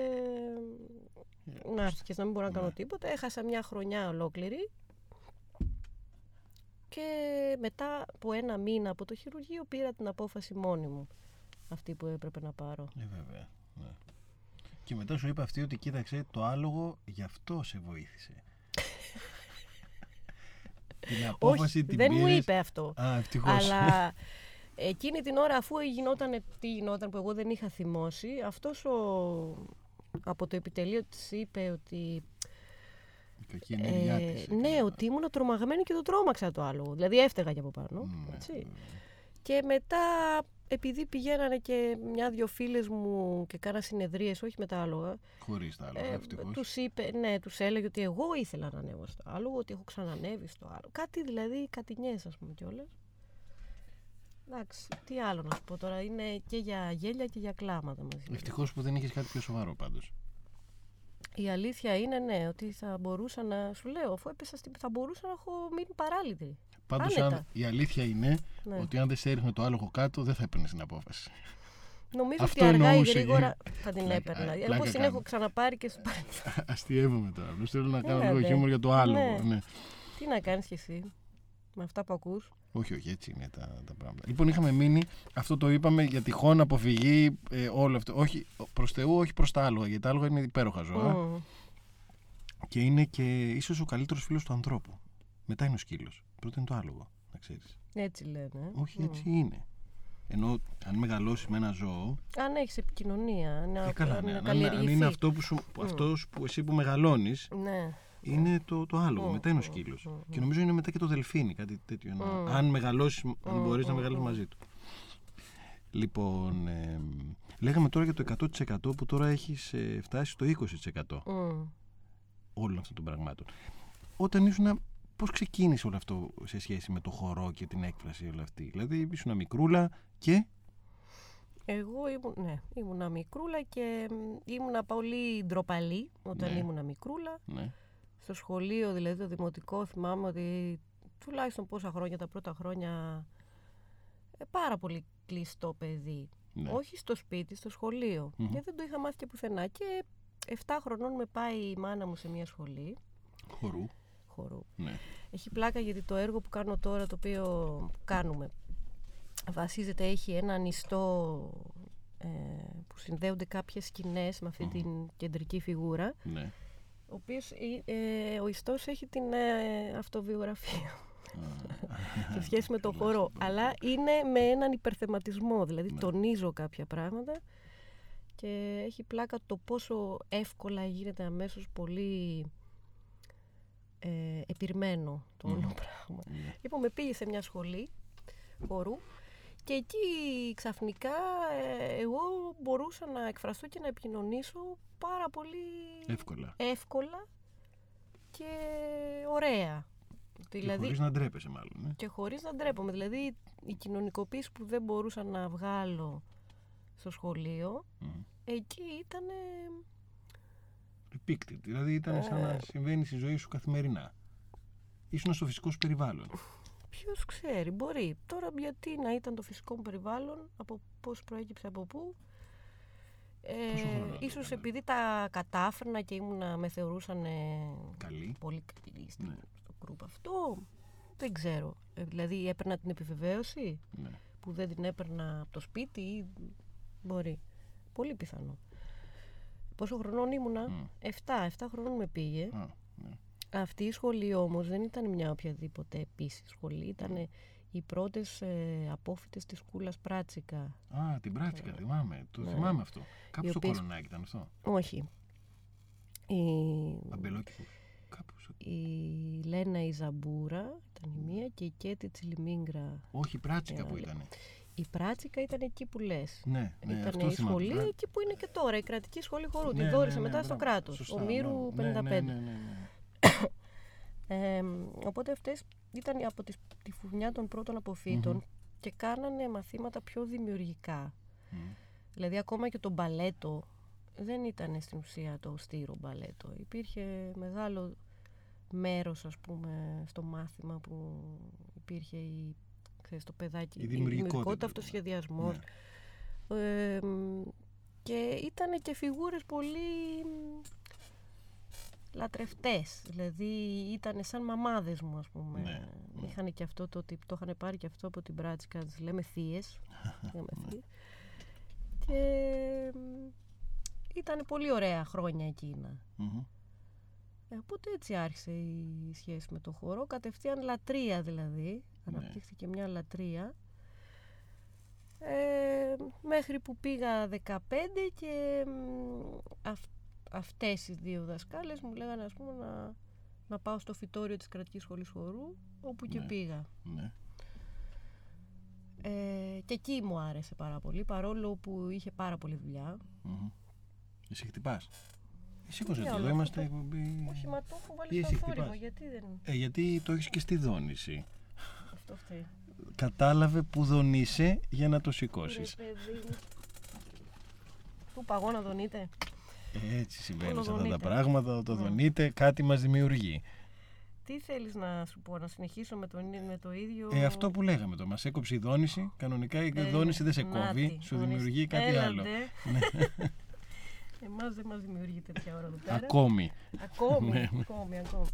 Να και να μην μπορώ να κάνω Ναι. τίποτα. Έχασα μια χρονιά ολόκληρη. Και μετά από ένα μήνα από το χειρουργείο πήρα την απόφαση μόνη μου. Αυτή που έπρεπε να πάρω. ε, βέβαια. Ναι. Και μετά σου είπε αυτή ότι κοίταξε το άλογο γι' αυτό σε βοήθησε. την απόφαση Όχι, την δεν μου πήρες- είπε αυτό. Α, ευτυχώς. Αλλά Εκείνη την ώρα αφού γινόταν τι γινόταν που εγώ δεν είχα θυμώσει, αυτός ο, από το επιτελείο της είπε ότι Η κακή ενέργειά ε, της. ναι, ότι ήμουν τρομαγμένη και το τρόμαξα το άλογο. Δηλαδή έφταιγα και από πάνω. Ναι, έτσι. Και μετά, επειδή πηγαίνανε και μια-δυο φίλες μου και κάνα συνεδρίες, όχι με τα άλογα, Χωρίς τα άλλα, ε, ευτυχώς. τους, είπε, ναι, τους έλεγε ότι εγώ ήθελα να ανέβω στο άλογο, ότι έχω ξανανέβει στο άλογο. Κάτι δηλαδή, κατηνιές ας πούμε κιόλας. Εντάξει, τι άλλο να σου πω τώρα, είναι και για γέλια και για κλάματα μαζί. Ευτυχώς που δεν είχες κάτι πιο σοβαρό πάντως. Η αλήθεια είναι, ναι, ότι θα μπορούσα να, σου λέω, αφού έπεσα στην, θα μπορούσα να έχω μείνει παράλυτη. Πάντως Άνετα. αν, η αλήθεια είναι Ναι. ότι αν δεν σε έριχνε το άλογο κάτω δεν θα έπαιρνες την απόφαση. Νομίζω Αυτό ότι αργά ή εννοούσε, γρήγορα θα την Πλάκα- έπαιρνα. α, Εγώ πλάκα την κάνω. έχω ξαναπάρει και στο παρελθόν. Αστειεύομαι τώρα. Απλώς θέλω να κάνω Έλα, λίγο ντε. χιούμορ για το άλογο. Ναι. Ναι. Τι να κάνεις κι εσύ με αυτά που ακούς. Όχι, όχι, έτσι είναι τα, τα πράγματα. Λοιπόν, είχαμε μείνει, αυτό το είπαμε για τυχόν αποφυγή, ε, όλο αυτό. Όχι προς Θεού, όχι προς τα άλογα. Γιατί τα άλογα είναι υπέροχα ζώα Μμ. και είναι και ίσως ο καλύτερος φίλος του ανθρώπου. Μετά είναι ο σκύλος. Πρώτα είναι το άλογο, να ξέρεις. Έτσι λένε. Όχι, Μμ. έτσι είναι. Ενώ αν μεγαλώσεις με ένα ζώο. Αν έχεις επικοινωνία, να, Ε, καλά, αν ναι. να Αν, είναι- αν καλλιεργηθεί. είναι αυτό που, σου, αυτός που εσύ που μεγαλώνει, Ναι. Είναι το, το άλογο. Μμ, μετά είναι ο μμ, σκύλος. μμ, Και νομίζω είναι μετά και το δελφίνι, κάτι τέτοιο. εννοώ. Μμ. Αν μεγαλώσεις, αν Μμ, μπορείς να μμ, μεγαλώσεις μμ. μαζί του. Λοιπόν, ε, λέγαμε τώρα για το 100% που τώρα έχεις φτάσει στο 20% Μμ. όλων αυτών των πραγμάτων. Όταν ήσουν, πώς ξεκίνησε όλο αυτό σε σχέση με το χορό και την έκφραση όλη αυτή; Δηλαδή ήσουν μικρούλα και; Εγώ ήμουν, ναι, ήμουνα μικρούλα και μ, ήμουνα πολύ ντροπαλή όταν Ναι. ήμουνα μικρούλα. ναι, Στο σχολείο, δηλαδή το δημοτικό, θυμάμαι ότι τουλάχιστον πόσα χρόνια, τα πρώτα χρόνια, ε, πάρα πολύ κλειστό παιδί. ναι. Όχι στο σπίτι, στο σχολείο. Μμμ. Και δεν το είχα μάθει και πουθενά. Και 7 χρονών με πάει η μάνα μου σε μια σχολή χορού. χορού. Ναι. Έχει πλάκα γιατί το έργο που κάνω τώρα, το οποίο κάνουμε, βασίζεται, έχει ένα νηστό ε, που συνδέονται κάποιες σκηνές με αυτή την κεντρική φιγούρα, ναι. Ο οποίος ε, ε, ο ιστός έχει την ε, αυτοβιογραφία σε σχέση με το χορό, αλλά είναι με έναν υπερθεματισμό, δηλαδή Ναι. τονίζω κάποια πράγματα και έχει πλάκα το πόσο εύκολα γίνεται αμέσως πολύ ε, επιρμένο το όλο πράγμα. Ναι. Λοιπόν, με πήγε σε μια σχολή χορού και εκεί ξαφνικά ε, εγώ μπορούσα να εκφραστώ και να επικοινωνήσω πάρα πολύ Εύκολα. εύκολα και ωραία. Και Δηλαδή, χωρίς να ντρέπεσαι μάλλον. Ναι. και χωρίς να ντρέπομαι. Δηλαδή η κοινωνικοποίηση που δεν μπορούσα να βγάλω στο σχολείο, Μμ. εκεί ήταν... Επίκτητη. Δηλαδή ήταν σαν να συμβαίνει στη ζωή σου καθημερινά. Ήσουν στο φυσικό σου περιβάλλον. Ποιος ξέρει, μπορεί. Τώρα γιατί να ήταν το φυσικό μου περιβάλλον, από πώς προέκυψε από πού. Ε, Πόσο χρόνο το ίσως έκανες; επειδή τα κατάφερνα και ήμουνα, με θεωρούσαν Καλή. πολύ καλή στη- Ναι. στο γκρουπ αυτό, δεν ξέρω. Ε, δηλαδή έπαιρνα την επιβεβαίωση Ναι. που δεν την έπαιρνα από το σπίτι ή μπορεί. Πολύ πιθανό. Πόσο χρονών ήμουνα, Μμ. 7, 7 χρονών με πήγε. Α, ναι. Αυτή η σχολή όμως δεν ήταν μια οποιαδήποτε επίσης σχολή. Ήταν οι πρώτες ε, απόφοιτες της Κούλας Πράτσικα. Α, την πράτσικα, θυμάμαι. Το Ναι. θυμάμαι αυτό. Κάπου Οι στο οποίες- κολονάκι ήταν αυτό. Όχι. Η, Αμπελόκηπο. Κάπου στο... η Λένα Ιζαμπούρα ήταν η μία και η Κέτη Τσιλιμίγκρα. Όχι, η πράτσικα Ε, που λέ- ήταν. Η Πράτσικα ήταν εκεί που λες. Ναι, ναι, ήταν αυτό η θυμάμαι. σχολή Βρά- εκεί που είναι και τώρα, η κρατική σχολή χορού. Ναι, Τη δόρισε ναι, ναι, μετά στο μπράβο. κράτος. Σωστά, ο Μύρου μπράβο. 55. Ναι, ναι, ναι, ναι, ναι. Ε, οπότε αυτές ήταν από τις, τη φουρνιά των πρώτων αποφύτων και κάνανε μαθήματα πιο δημιουργικά. Μμ. Δηλαδή ακόμα και το μπαλέτο δεν ήταν στην ουσία το στήρο μπαλέτο. Υπήρχε μεγάλο μέρος ας πούμε στο μάθημα που υπήρχε η, ξέρεις, το παιδάκι, Η δημιουργικότητα, αυτοσχεδιασμός. Ναι. Ε, μ, και ήταν και φιγούρες πολύ μ, λατρευτές. Δηλαδή ήταν σαν μαμάδες μου ας πούμε. Ναι, ναι. Είχαν και αυτό το ότι το είχαν πάρει και αυτό από την πράτσικα. Τις λέμε θείες. Λέμε θείες. Και ήταν πολύ ωραία χρόνια εκείνα. Μμμ. Ε, οπότε έτσι άρχισε η σχέση με το χορό. Κατευθείαν λατρεία δηλαδή. Ναι. Αναπτύχθηκε μια λατρεία. Ε, μέχρι που πήγα 15 και μ, αυ- αυτές οι δύο δασκάλες μου λέγανε ας πούμε να, να πάω στο φυτόριο της κρατικής σχολής χορού όπου και Ναι. πήγα. Ναι. Ε, και εκεί μου άρεσε πάρα πολύ παρόλο που είχε πάρα πολλή δουλειά. Μμμ. Εσύ χτυπάς; Σήκωσε Ναι, το, αλλά εδώ αυτό είμαστε το- εκπομπή. Όχι, μα το έχω βάλει Ή στο εσύ θόρυβο, χτυπάς. γιατί δεν Ε, γιατί το έχεις και στη δόνηση. αυτό φταίει. Κατάλαβε που δονείσαι για να το σηκώσεις. Ρε παιδί μου. Του παγώ να δονείτε. Έτσι συμβαίνουν Όλο σε αυτά τα δονείται. πράγματα. Το Ναι. δονείτε, κάτι μας δημιουργεί. Τι θέλεις να σου πω, να συνεχίσω με το, με το ίδιο... Ε, αυτό που λέγαμε το. Μας έκοψε η δόνηση. Κανονικά η Ε, δόνηση δεν σε νάτι, κόβει. Σου ορίστε. δημιουργεί κάτι Έλατε. άλλο. Ναι. Εμάς δεν μας δημιουργεί τέτοια ώρα εδώ πέρα. Ακόμη. Ακόμη, Ναι. ακόμη, ακόμη.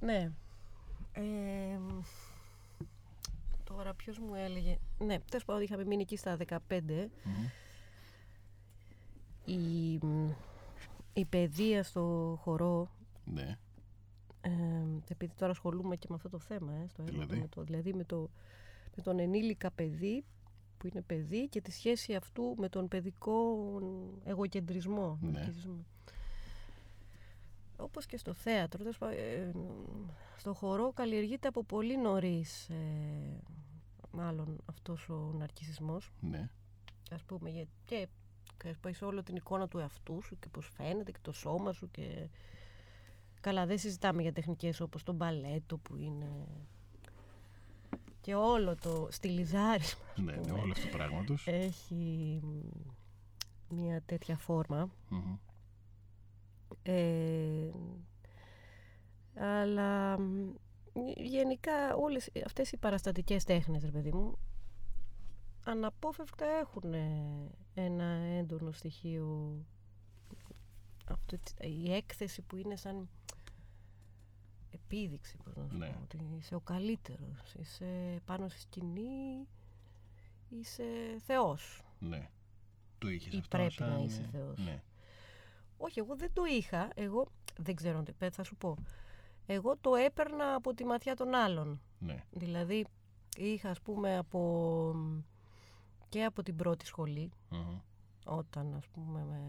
Ναι. Ε, τώρα ποιος μου έλεγε... Ναι, τέλος πάντων είχαμε μείνει εκεί στα 15. Μμμ. Η, η παιδεία στο χορό Ναι. Ε, επειδή τώρα ασχολούμαι και με αυτό το θέμα, ε, στο έργο Δηλαδή; με το, δηλαδή με, το, με τον ενήλικα παιδί που είναι παιδί και τη σχέση αυτού με τον παιδικό εγωκεντρισμό. Ναι. ναρκισισμό. Όπως και στο θέατρο, τέλος πάντων, ε, στο χορό καλλιεργείται από πολύ νωρίς ε, μάλλον αυτός ο ναρκισισμός Ναι. ας πούμε για- και και πάει σε όλη την εικόνα του εαυτού σου και πώς φαίνεται και το σώμα σου και καλά δεν συζητάμε για τεχνικές όπως το μπαλέτο που είναι και όλο το στυλιζάρισμα ας Ναι, ναι, πούμε, όλο αυτό το πράγμα τους. έχει μ, μια τέτοια φόρμα Μμμ. ε, αλλά μ, γενικά όλες αυτές οι παραστατικές τέχνες, ρε παιδί μου, αναπόφευκτα έχουν ε, ένα έντονο στοιχείο αυτό, τσι- η έκθεση που είναι σαν επίδειξη, πώς να σου Ναι. πω, ότι είσαι ο καλύτερος, είσαι πάνω στη σκηνή, είσαι θεός. Ναι. Το είχες Ή αυτό πρέπει σαν... να είσαι θεός. Ναι. Όχι, εγώ δεν το είχα. Εγώ δεν ξέρω αν το είπε, θα σου πω. Εγώ το έπαιρνα από τη ματιά των άλλων. Ναι. Δηλαδή, είχα ας πούμε από... και από την πρώτη σχολή, Μμμ. όταν ας πούμε με...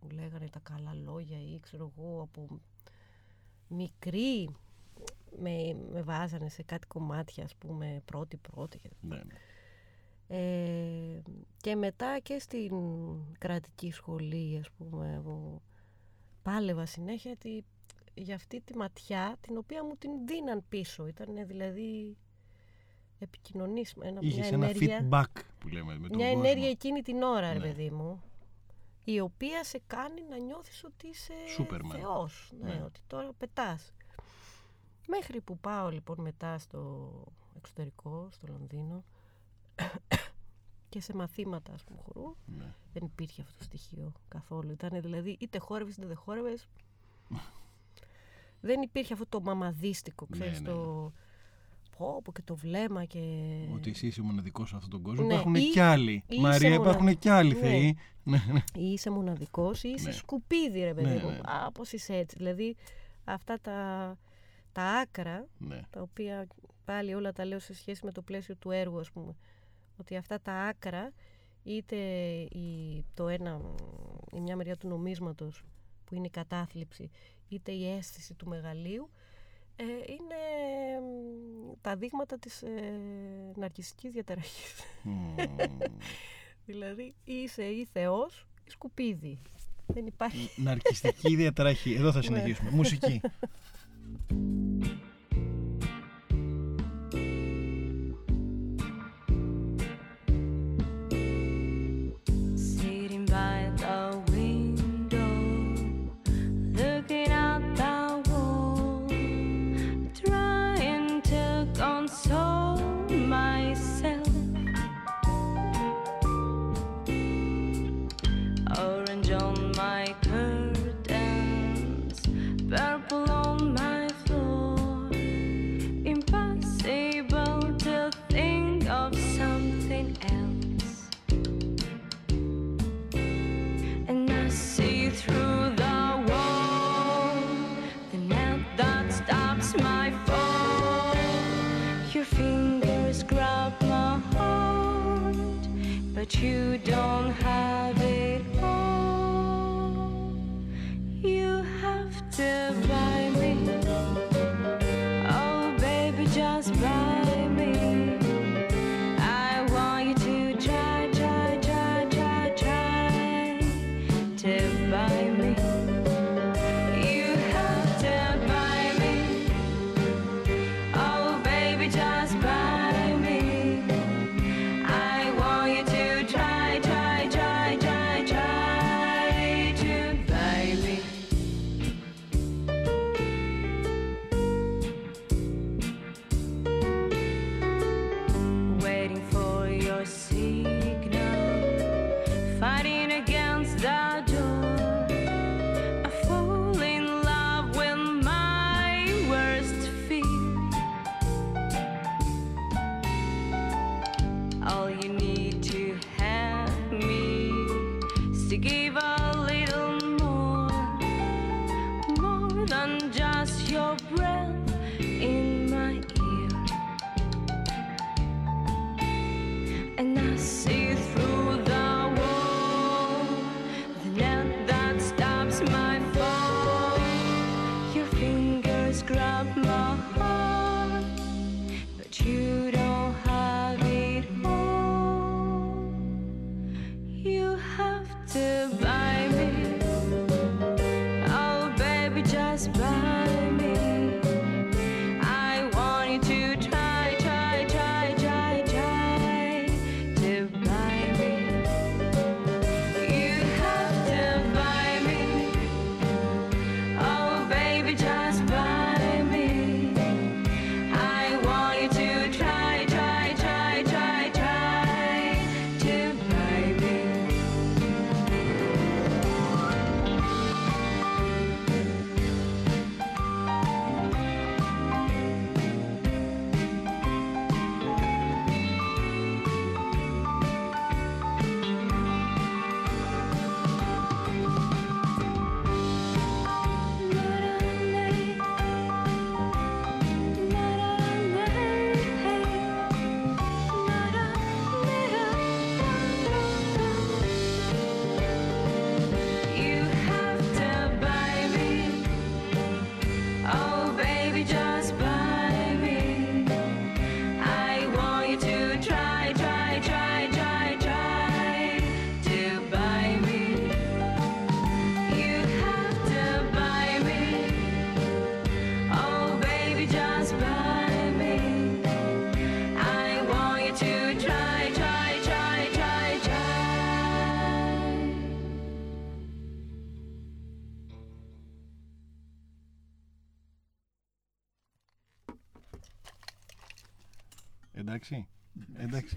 μου λέγανε τα καλά λόγια ή ξέρω εγώ από μικρή με, με βάζανε σε κάτι κομμάτια ας πούμε πρώτη πρώτη και Ναι, ναι. ε, και μετά και στην κρατική σχολή, ας πούμε, που πάλευα συνέχεια τη, για αυτή τη ματιά, την οποία μου την δίναν πίσω. Ήταν δηλαδή επικοινωνής, ένα, μια Είχες ένα ενέργεια, feedback που λέμε με τον μια κόσμο. ενέργεια εκείνη την ώρα, ρε Ναι. παιδί μου, η οποία σε κάνει να νιώθεις ότι είσαι Σούπερμαν. θεός, ναι, Ναι. ότι τώρα πετάς. Μέχρι που πάω λοιπόν μετά στο εξωτερικό, στο Λονδίνο και σε μαθήματα ας πούμε χορού Ναι. δεν υπήρχε αυτό το στοιχείο καθόλου. Ήταν δηλαδή είτε χόρευες είτε δεν χόρευες. δεν υπήρχε αυτό το μαμαδίστικο, Ναι, ξέρεις, ναι, το πω, πω και το βλέμμα και... Ότι εσύ είσαι μοναδικός σε αυτόν τον κόσμο. Ναι, Υπάρχουν ή- κι άλλοι. ή είσαι Μαρία, μονα- υπάρχουν κι άλλοι Ναι. θεοί. Ναι, ναι. Ή είσαι μοναδικός ή είσαι Ναι. σκουπίδι ρε παιδί Ναι, μου. ναι. Α, πώς είσαι έτσι. Δηλαδή αυτά τα, τα άκρα ναι. τα οποία πάλι όλα τα λέω σε σχέση με το πλαίσιο του έργου ας πούμε ότι αυτά τα άκρα είτε η, το ένα, η μια μεριά του νομίσματος που είναι η κατάθλιψη είτε η αίσθηση του μεγαλείου ε, είναι μ, τα δείγματα της ε, ναρκιστικής διαταραχής. Μμμ. δηλαδή ή είσαι ή θεός ή σκουπίδι. Δεν υπάρχει. Ναρκιστική διαταραχή. Εδώ Ναι. θα συνεχίσουμε. Μουσική. you don't have.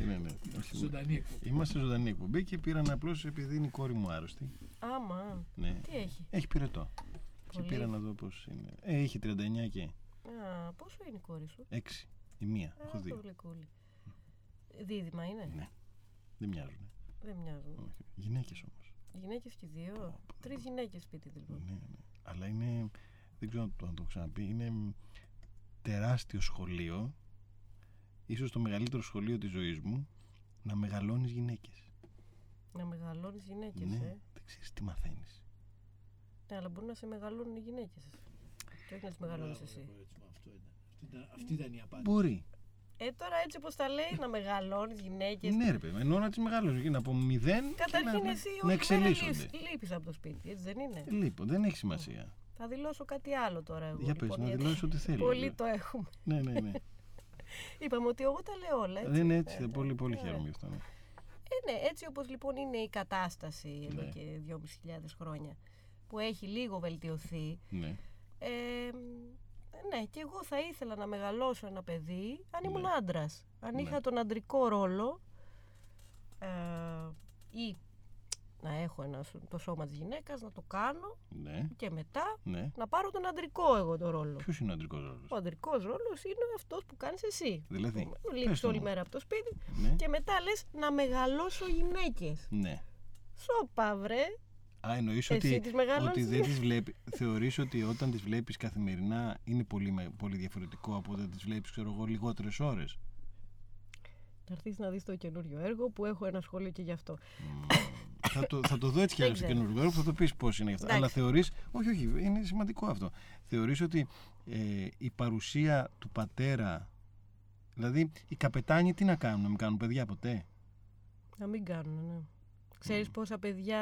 Ναι, ναι. Όχι, ναι. Ζωντανή εκπομπή. Είμαστε ζωντανή εκπομπή και πήραν απλώς επειδή είναι η κόρη μου άρρωστη. Άμα. Ναι. Τι έχει; Έχει πυρετό. Και Πολύ. πήρα να δω πώς είναι. Ε, έχει 39 και Α, πόσο είναι η κόρη σου; 6. Η μία. Έχω Α, δύο. πολύ κούλη. Δίδυμα είναι; Ναι. Δεν μοιάζουν. Δεν μοιάζουν. Γυναίκες όμως. Γυναίκες και οι δύο. Τρεις γυναίκες σπίτι λοιπόν. Ναι, ναι. Αλλά είναι. Δεν ξέρω αν το, αν το έχω ξαναπεί. Είναι μ, τεράστιο σχολείο. Ίσως το μεγαλύτερο σχολείο της ζωής μου να μεγαλώνεις γυναίκες. Να μεγαλώνεις γυναίκες, ναι, ε. δεν ξέρεις τι μαθαίνεις. Ναι, αλλά μπορεί να σε μεγαλώνουν οι γυναίκες. Και όχι να τις μεγαλώνεις Μπράβο, εσύ. ρε κορίτσι μου, αυτό ήταν. Αυτή ήταν, αυτή ήταν η απάντηση. Μπορεί. Ε, τώρα έτσι όπως τα λέει, να μεγαλώνεις γυναίκες. Ναι, ρε παιδί, μου, εννοώ να τις μεγαλώσεις και να από μηδέν και Καταρχήν να, εσύ να όχι μέρα εξελίσσονται. λείπεις, λείπεις από το σπίτι, έτσι δεν είναι; Λοιπόν, δεν έχει σημασία. Θα δηλώσω κάτι άλλο τώρα εγώ. Για πες, λοιπόν, να γιατί δηλώσεις ό,τι θέλεις, Πολύ βέβαια. το έχουμε. ναι, ναι, ναι. Είπαμε ότι εγώ τα λέω όλα. Έτσι. δεν είναι έτσι. Ε, πολύ, πολύ ε, χαίρομαι γι' αυτό. Ναι. Ε, ναι, έτσι όπως λοιπόν είναι η κατάσταση εδώ Ναι. και 2.500 χρόνια που έχει λίγο βελτιωθεί ναι. ε, ναι και εγώ θα ήθελα να μεγαλώσω ένα παιδί αν ήμουν Ναι. άντρας αν Ναι. είχα τον αντρικό ρόλο ε, ή να έχω ένα, σ- το σώμα της γυναίκας να το κάνω ναι. και μετά ναι. να πάρω τον αντρικό εγώ το ρόλο Ποιος είναι ο αντρικός ρόλος; ο αντρικός ρόλος είναι αυτός που κάνεις εσύ Δηλαδή, Λείπεις πες το όλη μου. μέρα από το σπίτι Ναι. και μετά λες να μεγαλώσω γυναίκες ναι. Σοπα βρε. Α, εννοείς Εσύ ότι, τις μεγαλώνεις, ότι δεν ναι. τις βλέπει. Θεωρείς ότι όταν τις βλέπεις καθημερινά είναι πολύ, με- πολύ διαφορετικό από όταν τις βλέπεις, ξέρω εγώ, λιγότερες ώρες; Θα έρθεις να δεις το καινούριο έργο που έχω ένα σχόλιο και γι' αυτό. θα, το, θα το δω έτσι κι Δεν άλλο στο ξέρω. καινούργιο έργο που θα το πεις πώς είναι γι' αυτό. Εντάξει. Αλλά θεωρείς, όχι, όχι, είναι σημαντικό αυτό. Θεωρείς ότι ε, η παρουσία του πατέρα, δηλαδή οι καπετάνοι τι να κάνουν, να μην κάνουν παιδιά ποτέ; Να μην κάνουν, ναι. Ξέρεις πόσα παιδιά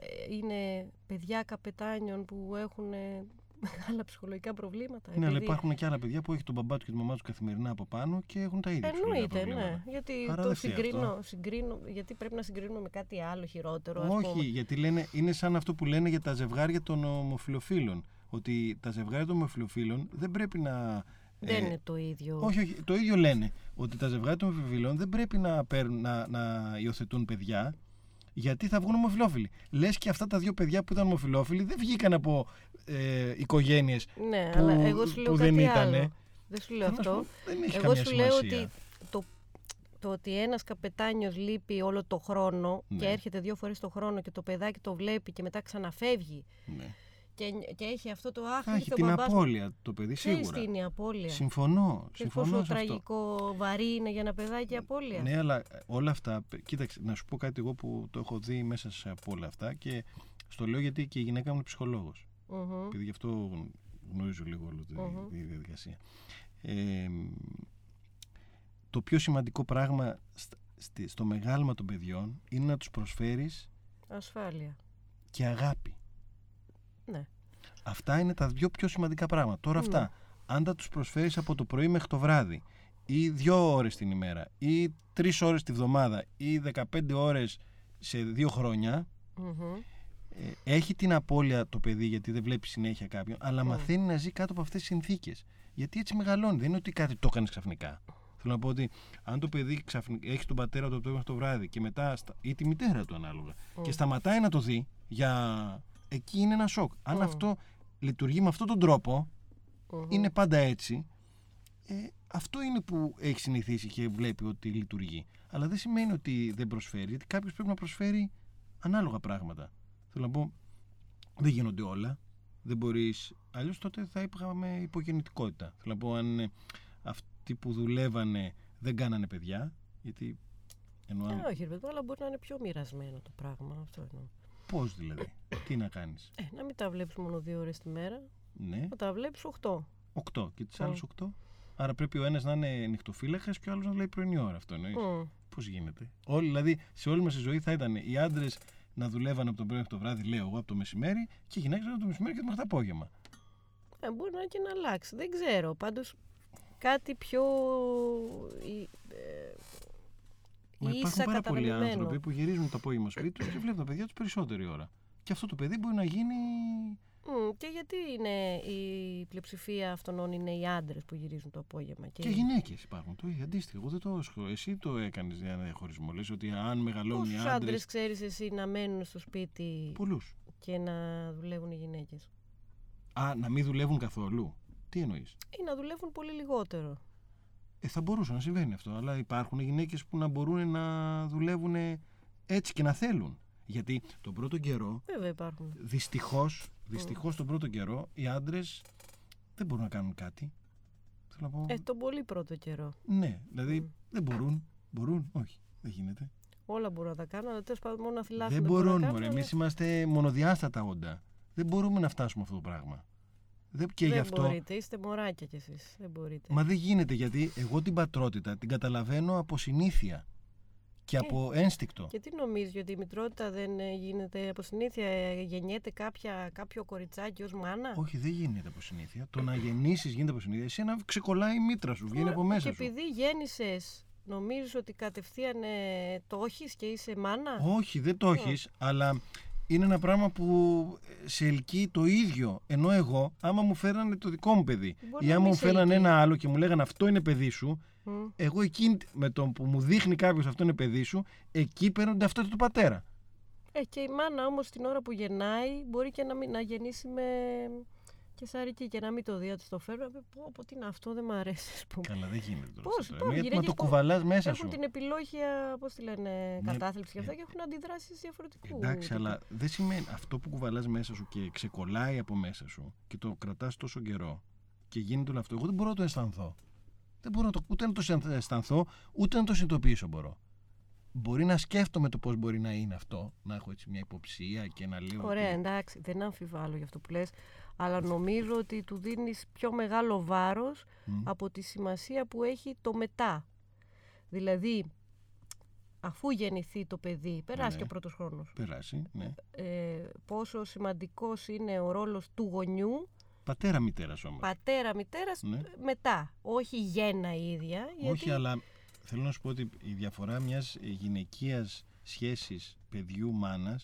ε, είναι παιδιά καπετάνιων που έχουν ε, μεγάλα ψυχολογικά προβλήματα. Ναι, αλλά επειδή- υπάρχουν και άλλα παιδιά που έχει τον μπαμπά του και τη μαμά του καθημερινά από πάνω και έχουν τα ίδια ψυχολογικά Εννοείται, προβλήματα. ναι. Γιατί Άρα το δεν φταίει συγκρίνω, αυτό. συγκρίνω, γιατί πρέπει να συγκρίνουμε με κάτι άλλο χειρότερο. ας Όχι, πούμε. γιατί λένε, είναι σαν αυτό που λένε για τα ζευγάρια των ομοφιλοφίλων. Ότι τα ζευγάρια των ομοφιλοφίλων δεν πρέπει να. Δεν ε, είναι το ίδιο. Όχι, όχι, το ίδιο λένε. Ότι τα ζευγάρια των ομοφιλοφίλων δεν πρέπει να, παίρνουν, να, να υιοθετούν παιδιά γιατί θα βγουν ομοφιλόφιλοι. Λες και αυτά τα δύο παιδιά που ήταν ομοφιλόφιλοι δεν βγήκαν από ε, οικογένειες Ναι, που, αλλά εγώ σου λέω που κάτι δεν άλλο. ήτανε. Δεν σου λέω Θέλω να σου αυτό. πω, δεν έχει Εγώ καμία σου λέω σημασία. ότι το, το ότι ένας καπετάνιος λείπει όλο το χρόνο και Ναι. έρχεται δύο φορές το χρόνο και το παιδάκι το βλέπει και μετά ξαναφεύγει Ναι. και, και έχει αυτό το άχ, Θα έχει ήρθε ο την μπαμπάς μου». απώλεια το παιδί Ξέρεις σίγουρα. τι είναι η απώλεια; Συμφωνώ. Και συμφωνώ πόσο σε αυτό. τραγικό βαρύ είναι για ένα παιδάκι η απώλεια. Ναι, αλλά όλα αυτά. Κοίταξε, να σου πω κάτι εγώ που το έχω δει μέσα σε από όλα αυτά και στο λέω γιατί και η γυναίκα μου είναι ψυχολόγος. Μμμ. Επειδή γι' αυτό γνωρίζω λίγο όλη τη, Μμμ. τη διαδικασία. Ε, το πιο σημαντικό πράγμα στα- στη- στο μεγάλωμα των παιδιών είναι να τους προσφέρεις Ασφάλεια. και αγάπη. Ναι. Αυτά είναι τα δύο πιο σημαντικά πράγματα. Τώρα Ναι. αυτά, αν τα τους προσφέρεις από το πρωί μέχρι το βράδυ ή δύο ώρες την ημέρα ή τρεις ώρες τη βδομάδα ή 15 ώρες σε δύο χρόνια Μμμ. Ε, έχει την απώλεια το παιδί γιατί δεν βλέπει συνέχεια κάποιον αλλά Ναι. μαθαίνει να ζει κάτω από αυτές τις συνθήκες γιατί έτσι μεγαλώνει, δεν είναι ότι κάτι το έκανε ξαφνικά Θέλω να πω ότι αν το παιδί ξαφνικά έχει τον πατέρα του από το πρωί μέχρι το βράδυ και μετά στα- ή τη μητέρα του ανάλογα και σταματάει να το δει για εκεί είναι ένα σοκ αν Μμ. αυτό λειτουργεί με αυτόν τον τρόπο Μμμ. είναι πάντα έτσι ε, αυτό είναι που έχει συνηθίσει και βλέπει ότι λειτουργεί. Αλλά δεν σημαίνει ότι δεν προσφέρει, γιατί κάποιος πρέπει να προσφέρει ανάλογα πράγματα. Θέλω να πω, δεν γίνονται όλα. Δεν μπορείς. Αλλιώς τότε θα είπαμε υπογεννητικότητα. Θέλω να πω, αν ε, αυτοί που δουλεύανε δεν κάνανε παιδιά, γιατί. Εννοώ, Ε, όχι, ρε παιδί, μου, αλλά μπορεί να είναι πιο μοιρασμένο το πράγμα. Αυτό εννοώ. πώς δηλαδή, τι να κάνεις; Ε, να μην τα βλέπεις μόνο δύο ώρες τη μέρα, Ναι, να τα βλέπεις οχτώ. 8 και τις Μμ. άλλες 8. Άρα πρέπει ο ένας να είναι νυχτοφύλακας και ο άλλος να λέει πρωινή ώρα. Αυτό εννοείς. Μμ. Πώς γίνεται. Όλοι, δηλαδή, σε όλη μας τη ζωή θα ήταν οι άντρες να δουλεύαν από το πρωί μέχρι το βράδυ, λέω εγώ, από το μεσημέρι και οι γυναίκες από το μεσημέρι και μέχρι το απόγευμα. Ε, μπορεί να και να αλλάξει. Δεν ξέρω. Πάντως κάτι πιο ε, ε, Μα υπάρχουν ίσα πάρα πολλοί κατανεμημένο. άνθρωποι που γυρίζουν το απόγευμα σπίτι τους και βλέπουν τα παιδιά τους περισσότερη ώρα. Και αυτό το παιδί μπορεί να γίνει. Μμ, και γιατί είναι η πλειοψηφία αυτών είναι οι άντρες που γυρίζουν το απόγευμα. Και γυναίκες υπάρχουν. Το ίδιο αντίστοιχο. Εγώ δεν το έχω. Εσύ το έκανες για ένα διαχωρισμό. Λες ότι αν μεγαλώνουν οι Πόσους άντρε. άντρες ξέρεις εσύ να μένουν στο σπίτι Πολλούς. και να δουλεύουν οι γυναίκες; Α, να μην δουλεύουν καθόλου; Τι εννοείς; Ή να δουλεύουν πολύ λιγότερο. Ε, θα μπορούσε να συμβαίνει αυτό. Αλλά υπάρχουν γυναίκες που να μπορούν να δουλεύουν έτσι και να θέλουν. Γιατί τον πρώτο καιρό Βέβαια υπάρχουν. Δυστυχώς, δυστυχώς τον πρώτο καιρό οι άντρες δεν μπορούν να κάνουν κάτι. Θέλω να πω. Ε, τον πολύ πρώτο καιρό. Ναι, δηλαδή Μμ. δεν μπορούν. Μπορούν, όχι, δεν γίνεται. Όλα μπορούν να τα κάνουν, αλλά τέλος πάντων μόνο να θυλάσσουν. δεν μπορούν μπορούν, να μωρέ. κάνουν, Εμείς είμαστε μονοδιάστατα όντα. Δεν μπορούμε να φτάσουμε αυτό το πράγμα. Δεν, και δεν γι' αυτό. μπορείτε, είστε μωράκια κι εσείς. Δεν μπορείτε. Μα δεν γίνεται γιατί εγώ την πατρότητα την καταλαβαίνω από συνήθεια και από ένστικτο. Και τι νομίζεις ότι η μητρότητα δεν ε, γίνεται από συνήθεια, ε, γεννιέται κάποια, κάποιο κοριτσάκι ως μάνα; Όχι, δεν γίνεται από συνήθεια. Το να γεννήσεις γίνεται από συνήθεια. Εσύ να ξεκολλάει η μήτρα σου, βγαίνει Ωραία, από μέσα και σου. επειδή γέννησες, νομίζεις ότι κατευθείαν ε, το έχεις και είσαι μάνα; Όχι, δεν το έχεις, αλλά είναι ένα πράγμα που σε ελκύει το ίδιο. Ενώ εγώ, άμα μου φέρανε το δικό μου παιδί Μπορεί ή να άμα μη μου σε φέρανε ελκύει. ένα άλλο και μου λέγανε αυτό είναι παιδί σου, Μμ. εγώ εκείνη με τον που μου δείχνει κάποιος αυτό είναι παιδί σου, εκεί παίρνονται αυτό του πατέρα. Ε, και η μάνα όμως την ώρα που γεννάει μπορεί και να, μην, να γεννήσει με κεσαρική και να μην το δει, να της το φέρουν. να πει, Πω, πω, τι είναι αυτό, δεν μ' αρέσει. ας πούμε. Καλά, δεν γίνεται τώρα. Πώς, αυτό τώρα. υπάρχουν Γιατί μα γυναίκες το που κουβαλάς μέσα Έχουν σου. την επιλόγια, πώς τη λένε, Ναι, κατάθλιψη και αυτά ε, και έχουν αντιδράσεις διαφορετικού. Εντάξει, τύπου. αλλά δεν σημαίνει αυτό που κουβαλάς μέσα σου και ξεκολλάει από μέσα σου και το κρατάς τόσο καιρό και γίνεται όλο αυτό. Εγώ δεν μπορώ να το αισθανθώ. Δεν μπορώ να το, ούτε να το αισθανθώ, ούτε να το συνειδητοποιήσω μπορώ. Μπορεί να σκέφτομαι το πώς μπορεί να είναι αυτό, να έχω έτσι μια υποψία και να λέω. Ωραία, ότι- εντάξει, δεν αμφιβάλλω για αυτό που λες, αλλά νομίζω ότι του δίνεις πιο μεγάλο βάρος Μμ. από τη σημασία που έχει το μετά. Δηλαδή, αφού γεννηθεί το παιδί, περάσει Ναι. και ο πρώτος χρόνος, Περάσει, ναι. ε, πόσο σημαντικός είναι ο ρόλος του γονιού, Πατέρα μητέρας όμως. πατέρα, μητέρας, Ναι. μετά. Όχι γέννα η ίδια. Γιατί... Όχι, αλλά θέλω να σου πω ότι η διαφορά μιας γυναικείας σχέσης παιδιού-μάνα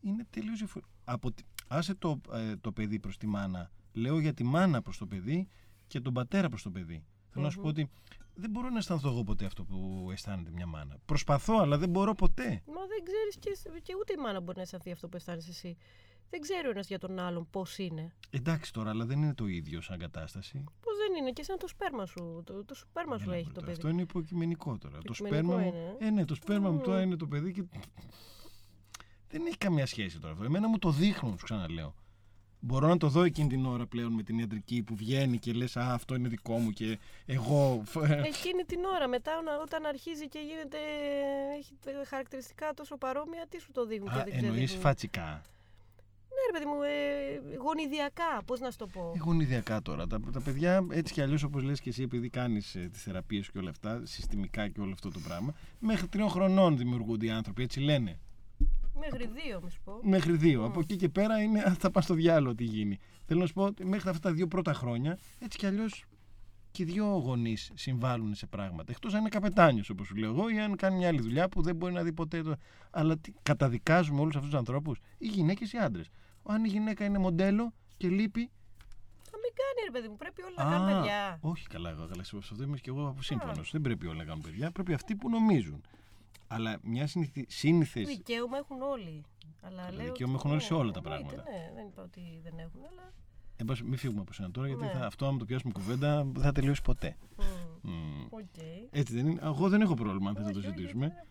είναι τελείως διαφορετική. Από... τη- Άσε το, ε, το παιδί προς τη μάνα. Λέω για τη μάνα προς το παιδί και τον πατέρα προς το παιδί. Θέλω να σου πω ότι δεν μπορώ να αισθανθώ εγώ ποτέ αυτό που αισθάνεται μια μάνα. Προσπαθώ, αλλά δεν μπορώ ποτέ. Μα δεν ξέρεις και, και ούτε η μάνα μπορεί να αισθανθεί αυτό που αισθάνεσαι εσύ. Δεν ξέρει ο ένας για τον άλλον πώς είναι. Εντάξει τώρα, αλλά δεν είναι το ίδιο σαν κατάσταση. Πώς δεν είναι και σαν το σπέρμα σου. Το, το σπέρμα σου Έλα, έχει μωρέ, το τώρα, παιδί. Αυτό είναι υποκειμενικό τώρα. Το Υποκειμενικό σπέρμα μου. είναι, Ε, ναι, το σπέρμα μου τώρα Μμμ. είναι το παιδί και. Δεν έχει καμία σχέση τώρα αυτό. Εμένα μου το δείχνουν, σου ξαναλέω. Μπορώ να το δω εκείνη την ώρα πλέον με την ιατρική που βγαίνει και λες Α, αυτό είναι δικό μου και εγώ. Εκείνη την ώρα μετά να- όταν αρχίζει και γίνεται, έχει χαρακτηριστικά τόσο παρόμοια, τι σου το δείχνουν και Α, δεν εννοείς ξεδείχνουν. φατσικά. Ναι ρε παιδί μου, ε, γονιδιακά, πώς να σου το πω. Γονιδιακά τώρα. Τα, τα παιδιά έτσι κι αλλιώς, όπως λες και εσύ, επειδή κάνεις ε, τις θεραπείες και όλα αυτά, συστημικά και όλο αυτό το πράγμα, μέχρι τριών χρονών δημιουργούνται οι άνθρωποι, έτσι λένε. Μέχρι δύο, μη σου πω. Μέχρι δύο. Από εκεί και πέρα είναι, «Α, θα πας στο διάλογο τι γίνει. Θέλω να σου πω ότι μέχρι αυτά τα δύο πρώτα χρόνια, έτσι κι αλλιώς και οι δύο γονείς συμβάλλουν σε πράγματα. Εκτός αν είναι καπετάνιος, όπως σου λέω εγώ, ή αν κάνει μια άλλη δουλειά που δεν μπορεί να δει ποτέ. Το... Αλλά τι, καταδικάζουμε όλους αυτούς τους ανθρώπους, οι γυναίκες ή οι άντρες. Αν η γυναίκα είναι μοντέλο και λείπει. Θα μην κάνει ρε παιδί μου, πρέπει όλα να κάνουν παιδιά. όχι καλά, εγώ καλά. Σε αυτό είμαι και εγώ σύμφωνος. Δεν πρέπει όλοι να κάνουν παιδιά. Πρέπει αυτοί που νομίζουν. Αλλά μια σύνηθε. Δικαίωμα έχουν όλοι. Αλλά Καλά, λέω δικαίωμα ότι- έχουν όλοι σε όλα τα εννοείται, πράγματα. Ναι, δεν είπα ότι δεν έχουν, αλλά. Εν πάση, μην φύγουμε από σένα τώρα, γιατί Ναι. θα, αυτό, άμα το πιάσουμε κουβέντα, δεν θα τελειώσει ποτέ. μμ, Μμμ. Οκ. Έτσι δεν είναι. Εγώ δεν έχω πρόβλημα αν θες να το Όχι, όχι, συζητήσουμε.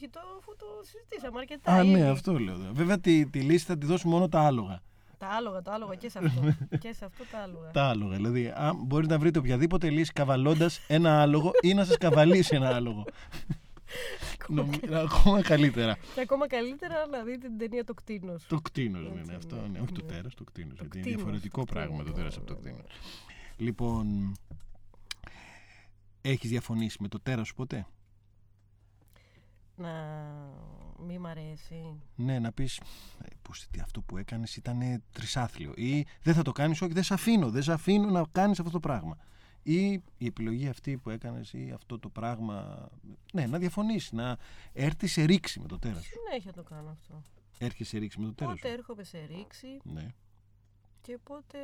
Δεν έχω. Όχι, το, αφού το συζητήσαμε αρκετά. Α, ήδη. ναι, αυτό λέω. Βέβαια τη, τη λύση θα τη δώσουμε μόνο τα άλογα. Τα άλογα, τα άλογα και σε αυτό. και σε αυτό τα άλογα. Τα άλογα. Δηλαδή, αν μπορείτε να βρείτε οποιαδήποτε λύση καβαλώντας ένα άλογο ή να σας καβαλήσει ένα άλογο. Νομι- Ακόμα καλύτερα. Και ακόμα καλύτερα να δείτε την ταινία Το Κτίνος. Το κτίνος είναι Έτσι, αυτό. ναι. Ναι. Όχι το Ναι. τέρας, το κτίνος. Γιατί είναι κτίνος, διαφορετικό το πράγμα το κτίνος, τέρας ναι, από το ναι, ναι. κτίνος. Λοιπόν, έχεις διαφωνήσει με το τέρας σου ποτέ; Να μη μ' αρέσει. Ναι, να πεις αυτό που έκανες ήταν τρισάθλιο. Ή δεν θα το κάνεις, όχι, δεν σε αφήνω. Δεν σε αφήνω να κάνεις αυτό το πράγμα. Ή η επιλογή αυτή που έκανες ή αυτό το πράγμα. Ναι, να διαφωνήσεις, να έρθεις σε ρήξη με το τέρας σου. Συνέχεια το κάνω αυτό. Έρχεσαι σε ρήξη με το τέρας Πότε σου. έρχομαι σε ρήξη Ναι. και πότε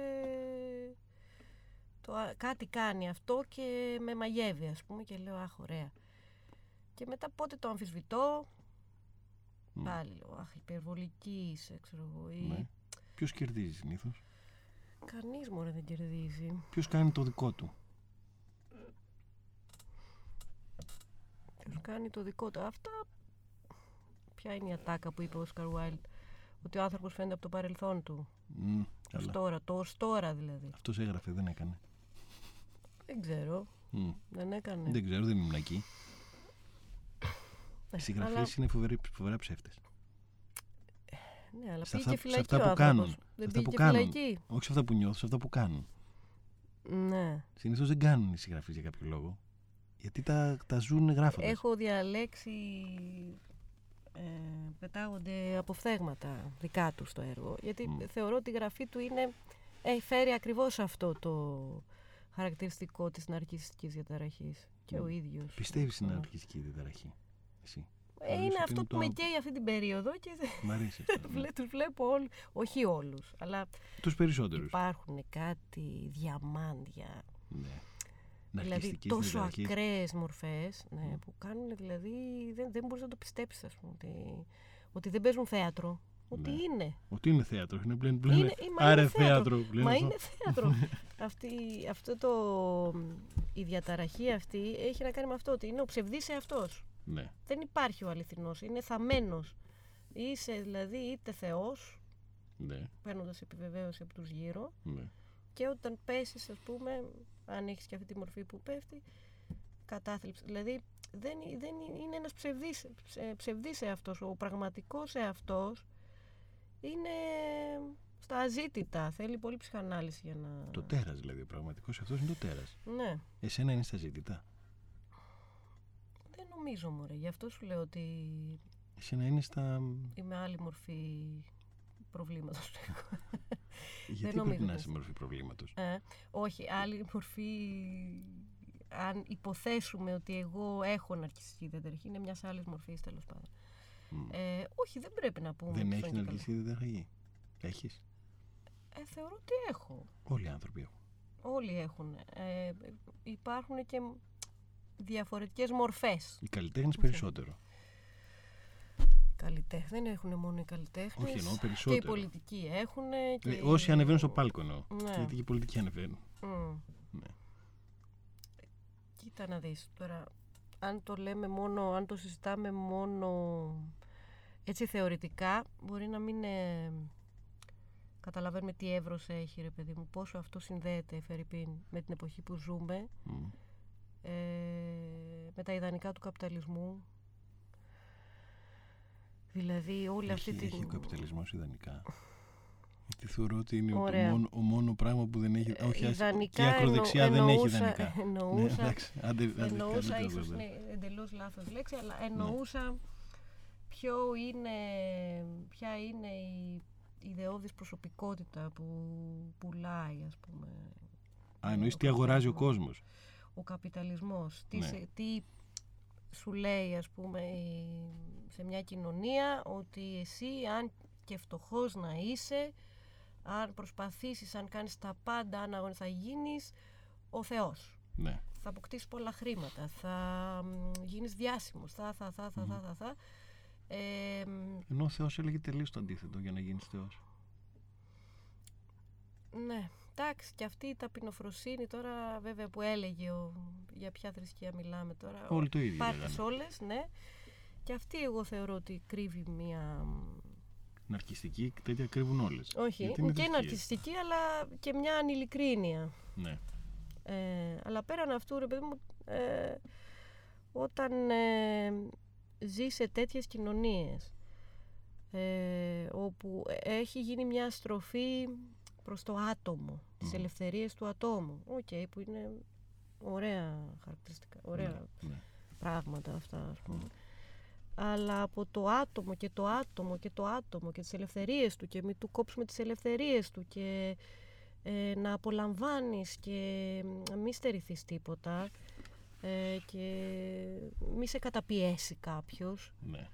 το, α- κάτι κάνει αυτό και με μαγεύει ας πούμε και λέω αχ ωραία. Και μετά πότε το αμφισβητώ, Μμ. πάλι λέω αχ υπερβολική είσαι ξέρω εγώ ή ναι. Ποιος κερδίζει συνήθως; κανείς μωρέ δεν κερδίζει. Ποιος κάνει το δικό του; Ποιος κάνει το δικό του. Αυτά ποια είναι η ατάκα που είπε ο Όσκαρ Wilde ότι ο άνθρωπος φαίνεται από το παρελθόν του. Μμ, Ως καλά. τώρα, το ως τώρα δηλαδή. Αυτός έγραφε, δεν έκανε. Δεν ξέρω, Μμ. δεν έκανε. Δεν ξέρω, δεν ήμουν εκεί. Ε, Οι συγγραφείς αλλά- είναι φοβεροί, φοβερά ψεύτες. Ναι, αλλά Σε πήγε αυτά, και σε φυλακή αυτά ο που άνθρωπος. κάνουν. Σε Δεν αυτά πήγε που και κάνουν. φυλακή. Όχι σε αυτά που νιώθουν, σε αυτά που κάνουν. Ναι. Συνήθως δεν κάνουν οι συγγραφείς για κάποιο λόγο. Γιατί τα, τα ζουν γράφοντας. Έχω διαλέξει. Ε, πετάγονται αποφθέγματα δικά τους στο έργο. Γιατί Μμ. θεωρώ ότι η γραφή του είναι, έχει φέρει ακριβώς αυτό το χαρακτηριστικό της ναρκιστικής διαταραχής. Και Μμ. ο ίδιος. Πιστεύεις στην αυτό. αναρχιστική διαταραχή; Εσύ. Ε, Θεωρείς είναι ότι αυτό είναι που με το- καίει αυτή την περίοδο και Μ' αρέσει αυτό. ναι. τους βλέπω όλους. Όχι όλους, αλλά Τους περισσότερους. υπάρχουν κάτι διαμάντια Ναι. Δηλαδή Ναρκιστικής τόσο διαταραχής. ακραίες μορφές ναι, Μμ. που κάνουν δηλαδή δεν, δεν μπορείς να το πιστέψεις ας πούμε ότι, ότι δεν παίζουν θέατρο. Ότι Ναι. είναι. Ότι είναι θέατρο. Είναι πλέον. πλέον είναι μα Άρε είναι θέατρο. λένε Μα αυτό. είναι θέατρο. αυτή, αυτό το, η διαταραχή αυτή έχει να κάνει με αυτό ότι είναι ο ψευδής εαυτός. Ναι. Δεν υπάρχει ο αληθινός, είναι θαμένος. Είσαι δηλαδή είτε θεός, Ναι. παίρνοντας επιβεβαίωση από τους γύρω, ναι. και όταν πέσεις ας πούμε αν έχεις και αυτή τη μορφή που πέφτει κατάθλιψη δηλαδή δεν, δεν είναι ένας ψευδής, ψε- ψευδής εαυτός ο πραγματικός εαυτός είναι στα αζήτητα θέλει πολύ ψυχανάλυση για να Το τέρας δηλαδή. Ο πραγματικός αυτό είναι το τέρας. ναι Εσένα είναι στα ζήτητα. Δεν νομίζω μωρέ. Γι' αυτό σου λέω ότι Εσύ να είναι στα. είμαι άλλη μορφή προβλήματος. Γιατί νομίζω πρέπει να ότι είσαι μορφή προβλήματος; Ε, όχι, άλλη μορφή. Αν υποθέσουμε ότι εγώ έχω ναρκιστική διαταραχή, είναι μιας άλλης μορφής τέλος πάντων. Ε, όχι, δεν πρέπει να πούμε. Δεν ότι έχεις αυτό είναι ναρκιστική διαταραχή; Έχεις; καλό. Ε, θεωρώ ότι έχω. Όλοι οι άνθρωποι έχουν. Όλοι έχουν. Ε, υπάρχουν και διαφορετικές μορφές. Οι καλλιτέχνες περισσότερο. Καλλιτέχνες. Δεν έχουν μόνο οι καλλιτέχνες. Όχι, εννοώ Και οι περισσότερο. πολιτικοί έχουν. Και... Ε, όσοι ανεβαίνουν στο πάλκο εννοώ. Ναι. Γιατί και οι πολιτικοί ανεβαίνουν. Μμ. Ναι. Κοίτα να δεις τώρα, αν το λέμε μόνο, αν το συζητάμε μόνο έτσι θεωρητικά, μπορεί να μην ε, καταλαβαίνουμε τι εύρος έχει ρε παιδί μου, πόσο αυτό συνδέεται Φερρυπίν με την εποχή που ζούμε, Μμ. Ε, με τα ιδανικά του καπιταλισμού. Δηλαδή όλη αυτή Έχει, την... έχει ο καπιταλισμός ιδανικά. Γιατί θεωρώ ότι είναι το Ωραία. μόνο, ο μόνο πράγμα που δεν έχει. Όχι, ας- ιδανικά και η ακροδεξιά δεν έχει εννοούσα- ιδανικά. Ναι, εννοούσα- εντάξει, άντε, άντε, εννοούσα, κάντε το ίσως βέβαια. είναι εντελώς λάθος λέξη, Ναι. αλλά εννοούσα ποιο είναι, ποια είναι η ιδεώδης προσωπικότητα που πουλάει, ας πούμε, Α, εννοείς τι αγοράζει ο κόσμος. Ο καπιταλισμός. Τι, Ναι. σε- τι σου λέει, ας πούμε, η- σε μια κοινωνία ότι εσύ, αν και φτωχός να είσαι, αν προσπαθήσεις, αν κάνεις τα πάντα, αν αγωνι- θα γίνεις ο Θεός Ναι. θα αποκτήσεις πολλά χρήματα, θα μ, γίνεις διάσημος, θα, θα, θα, θα, θα, θα, θα. Ε, μ, Ενώ ο Θεός έλεγε τελείως το αντίθετο για να γίνεις Θεός. ναι, εντάξει, και αυτή η ταπεινοφροσύνη τώρα βέβαια που έλεγε ο, για ποια θρησκεία μιλάμε τώρα. Όλοι το ίδιο Πάρτες λέγανε. όλες, ναι. Και αυτή εγώ θεωρώ ότι κρύβει μία... μ, Ναρκιστική τέτοια κρύβουν όλες. Όχι, και ναρκιστική αλλά και μια ανηλικρίνεια. Ναι. Ε, αλλά πέραν αυτού, ρε παιδί μου, ε, όταν ε, ζει σε τέτοιες κοινωνίες ε, όπου έχει γίνει μια στροφή προς το άτομο, τις Μμμ. ελευθερίες του ατόμου, οκ, που είναι ωραία χαρακτηριστικά, ωραία Ναι, ναι. πράγματα αυτά, ας πούμε. Αλλά από το άτομο και το άτομο και το άτομο και τις ελευθερίες του και μην του κόψουμε τις ελευθερίες του και ε, να απολαμβάνεις και μ, μη στερηθείς τίποτα ε, και μη σε καταπιέσει κάποιος ναι.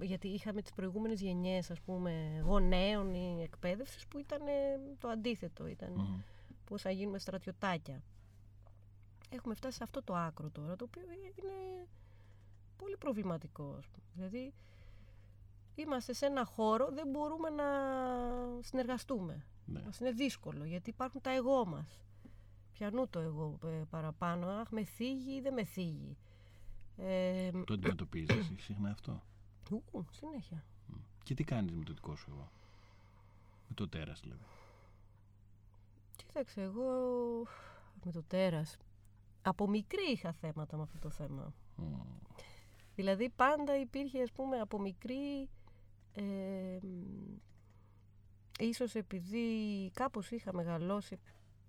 Γιατί είχαμε τις προηγούμενες γενιές ας πούμε γονέων ή εκπαίδευσης που ήταν ε, το αντίθετο ήταν Μμμ. πώς θα γίνουμε στρατιωτάκια. Έχουμε φτάσει σε αυτό το άκρο τώρα, το οποίο είναι πολύ προβληματικό. ας πούμε. Δηλαδή, είμαστε σε ένα χώρο, δεν μπορούμε να συνεργαστούμε. Ναι. Μας είναι δύσκολο, γιατί υπάρχουν τα εγώ μας. Πιανού το εγώ ε, παραπάνω, αχ με θίγει ή δεν με θίγει. Ε, Το αντιμετωπίζεις συχνά αυτό; Ου, συνέχεια. Μμ. Και τι κάνεις με το δικό σου εγώ; Με το τέρας δηλαδή. Κοίταξε, εγώ με το τέρας. Από μικρή είχα θέματα με αυτό το θέμα. Μμ. Δηλαδή πάντα υπήρχε ας πούμε από μικρή ε, μ, ίσως επειδή κάπως είχα μεγαλώσει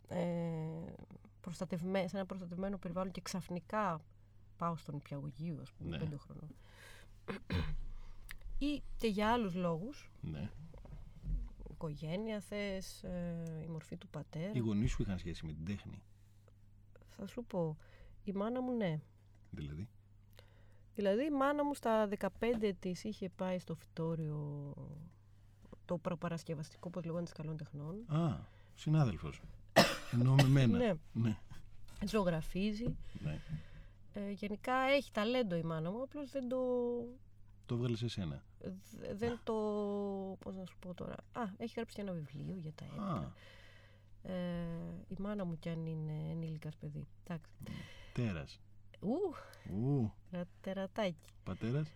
ε, προστατευμέ- σε ένα προστατευμένο περιβάλλον και ξαφνικά πάω στον υπηαγωγείο ας πούμε Ναι. πέντε χρονών ή και για άλλους λόγους Ναι. οικογένεια θες, ε, η μορφή του πατέρα Οι γονείς σου είχαν σχέση με την τέχνη. θα σου πω η μάνα μου ναι Δηλαδή; Δηλαδή η μάνα μου στα 15 της είχε πάει στο φυτόριο το προπαρασκευαστικό, όπως λεγόταν, της καλών τεχνών. Α, συνάδελφος. Εννοώ με μένα. Ναι. ναι. Ζωγραφίζει. ναι. Ε, γενικά έχει ταλέντο η μάνα μου, απλώς δεν το... Το έβγαλε σε σένα. δε- Δεν το... Πώς να σου πω τώρα. Α, έχει γράψει και ένα βιβλίο για τα Α, έπειτα. Ε, η μάνα μου κι αν είναι ενήλικας παιδί. Εντάξει. τέρα. Ου, Ου, ρα- τερατάκι. πατέρας;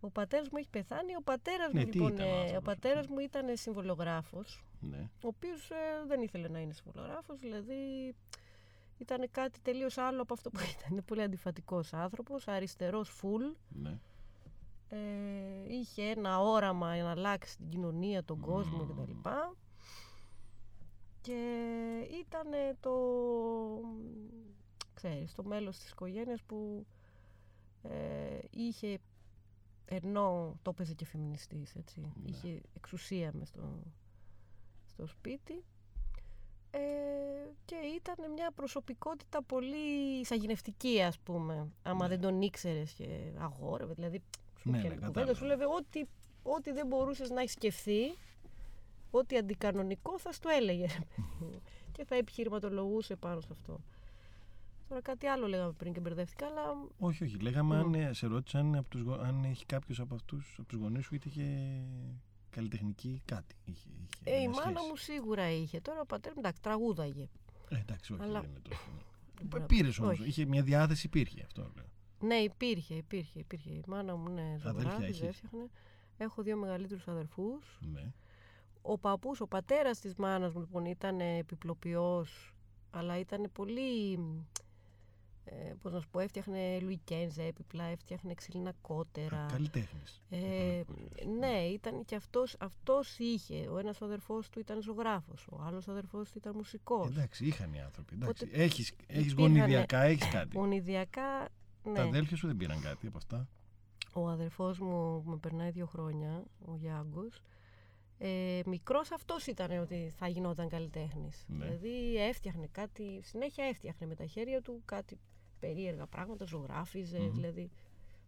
Ο πατέρας μου έχει πεθάνει. Ο πατέρας Ναι, μου, τι λοιπόν, ήταν ο ε, ο άνθρωπος, πατέρας μου ήταν συμβολογράφος. Ναι. ο οποίος ε, δεν ήθελε να είναι συμβολογράφος, δηλαδή ήταν κάτι τελείως άλλο από αυτό που ήταν. Είναι πολύ αντιφατικός άνθρωπος, αριστερός φουλ, ναι. Ε, είχε ένα όραμα για να αλλάξει την κοινωνία, τον κόσμο κτλ. Και ήταν το, ξέρεις, το μέλος της οικογένειας που ε, είχε, ενώ το έπαιζε και φεμινιστής, έτσι, είχε εξουσία μες στο, στο σπίτι. Ε, και ήταν μια προσωπικότητα πολύ σαγηνευτική ας πούμε άμα δεν τον ήξερες και αγόρευε. Δηλαδή σου Ναι, ναι, ναι, κουβέντα κατάλαβα. σου λέγε ό,τι, ό,τι δεν μπορούσες να έχεις σκεφτεί ό,τι αντικανονικό θα στο έλεγε ρε παιδί μου. και θα επιχειρηματολογούσε πάνω σε αυτό τώρα κάτι άλλο λέγαμε πριν και μπερδεύτηκα αλλά Όχι, όχι. Λέγαμε Μμ. αν ε, σε ρώτησα αν, από τους, γο- αν έχει κάποιος από αυτούς από τους γονείς σου είτε είχε καλλιτεχνική κάτι. Είχε, είχε ε, η μια μάνα σχέση. μου σίγουρα είχε τώρα ο πατέρας μου εντάξει τραγούδαγε Ε, εντάξει, όχι, Αλλά- δεν είναι τόσο. μπορεί να- Πήρες όμως. όχι. Είχε μια διάθεση, υπήρχε αυτό. Λέω. Ναι, υπήρχε, υπήρχε, υπήρχε. Η μάνα μου είναι Αδέλφια ζωγράφης, έχεις; έφτιαχνε. Έχω δύο μεγαλύτερους αδερφούς. Ναι. Ο παππούς, ο πατέρας της μάνας μου λοιπόν ήταν επιπλοποιός, αλλά ήταν πολύ, ε, πώς να σου πω, έφτιαχνε Λουικένζα έπιπλα, έφτιαχνε ξύλινα κότερα. Καλλιτέχνης. Ε, ναι, ήταν και αυτός, αυτός είχε. Ο ένας ο αδερφός του ήταν ζωγράφος, ο άλλος αδερφός του ήταν μουσικός. Εντάξει, είχαν οι άνθρωποι. Εντάξει. Οπότε Έχεις, έχεις υπήρχαν- γονιδιακά, έχεις κάτι. Γονιδιακά, ναι. Τα αδέλφια σου δεν πήραν κάτι από αυτά; Ο αδερφός μου που με περνάει δύο χρόνια, ο Γιάνγκος, ε, μικρός αυτός ήταν ότι θα γινόταν καλλιτέχνης. Ναι. Δηλαδή έφτιαχνε κάτι, συνέχεια έφτιαχνε με τα χέρια του κάτι περίεργα πράγματα, ζωγράφιζε, Μμμ. δηλαδή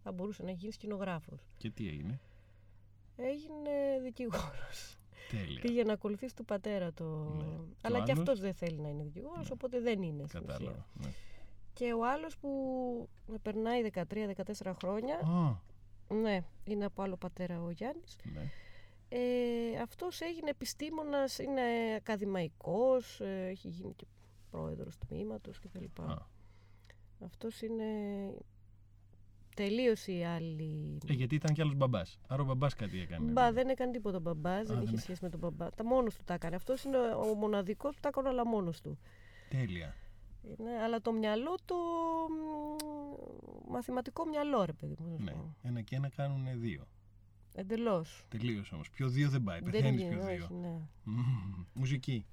θα μπορούσε να γίνει σκηνογράφος. Και τι έγινε; Έγινε δικηγόρος. Τέλεια. Πήγε να ακολουθήσει του πατέρα το... Ναι. Και Αλλά ο και άλλος; αυτός δεν θέλει να είναι δικηγόρος, Ναι. οπότε δεν είναι στην ουσία. Κατάλαβα. Ναι. Και ο άλλος που με περνάει 13-14 χρόνια, Α, ναι, είναι από άλλο πατέρα ο Γιάννης, ναι. Ε, αυτός έγινε επιστήμονας, είναι ακαδημαϊκός, ε, έχει γίνει και πρόεδρος τμήματος κτλ. Α. Αυτός είναι τελείως η άλλη... Ε, γιατί ήταν κι άλλος μπαμπάς. Άρα ο μπαμπάς κάτι έκανε. Μπα, δεν έκανε τίποτα ο μπαμπάς, δεν Α, είχε δεν- σχέση με τον μπαμπά. Τα μόνος του τα έκανε. Αυτός είναι ο μοναδικός που τα έκανε όλα μόνος του. Τέλεια. Είναι, αλλά το μυαλό το μ, μαθηματικό μυαλό ρε παιδί μου. να σου Ναι. πω. Ένα και ένα κάνουν δύο. Εντελώς. Τελείω όμως. Πιο δύο δεν πάει. Δεν Πεθαίνεις είναι, πιο όχι, δύο. ναι. Μμμ. Μουσική.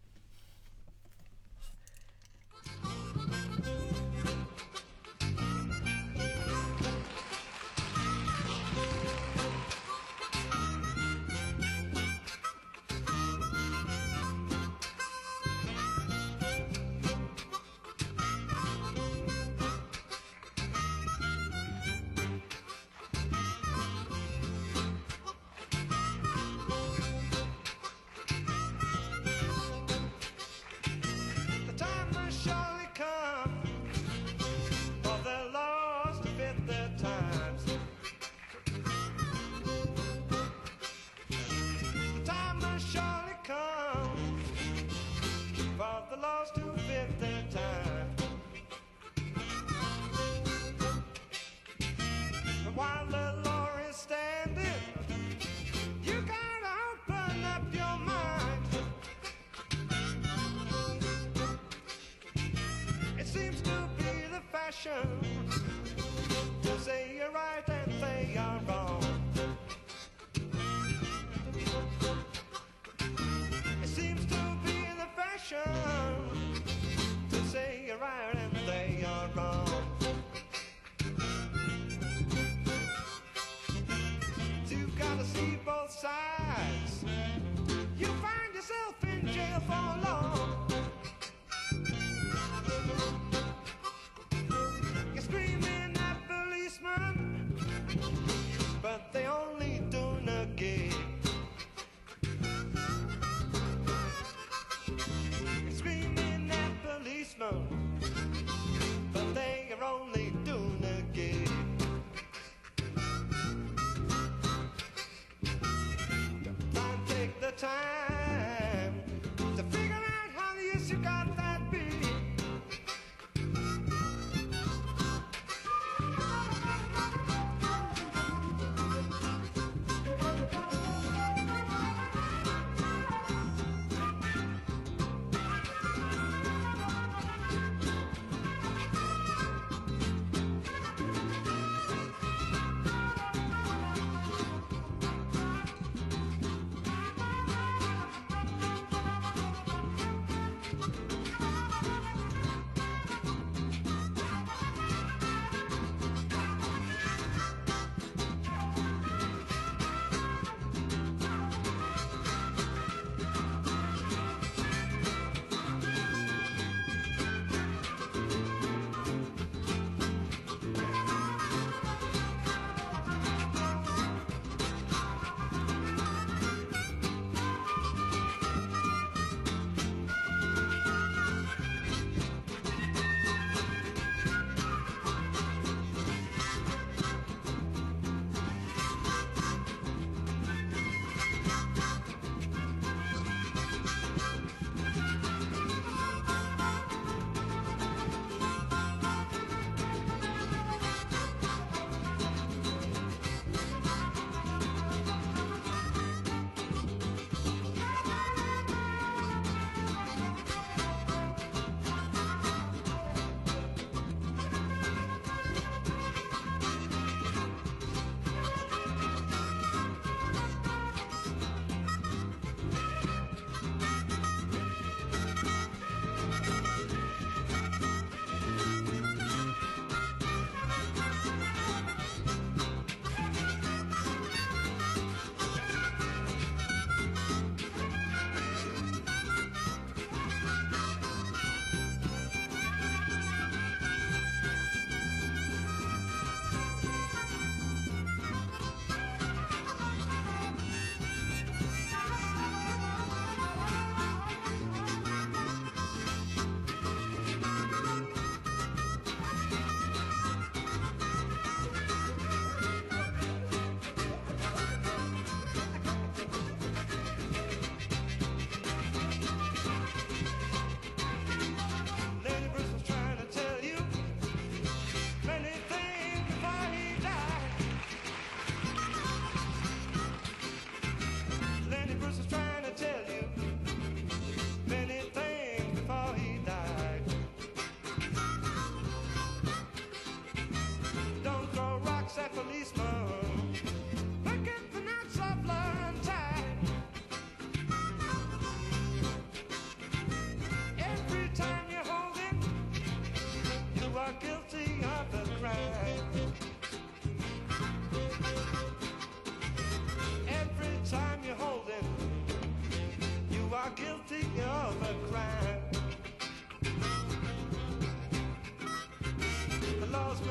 passion.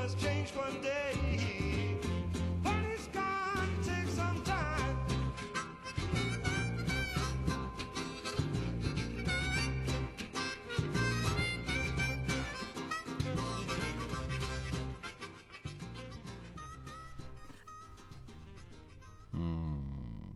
Must change one day. But it's gonna take some time. Μμμ.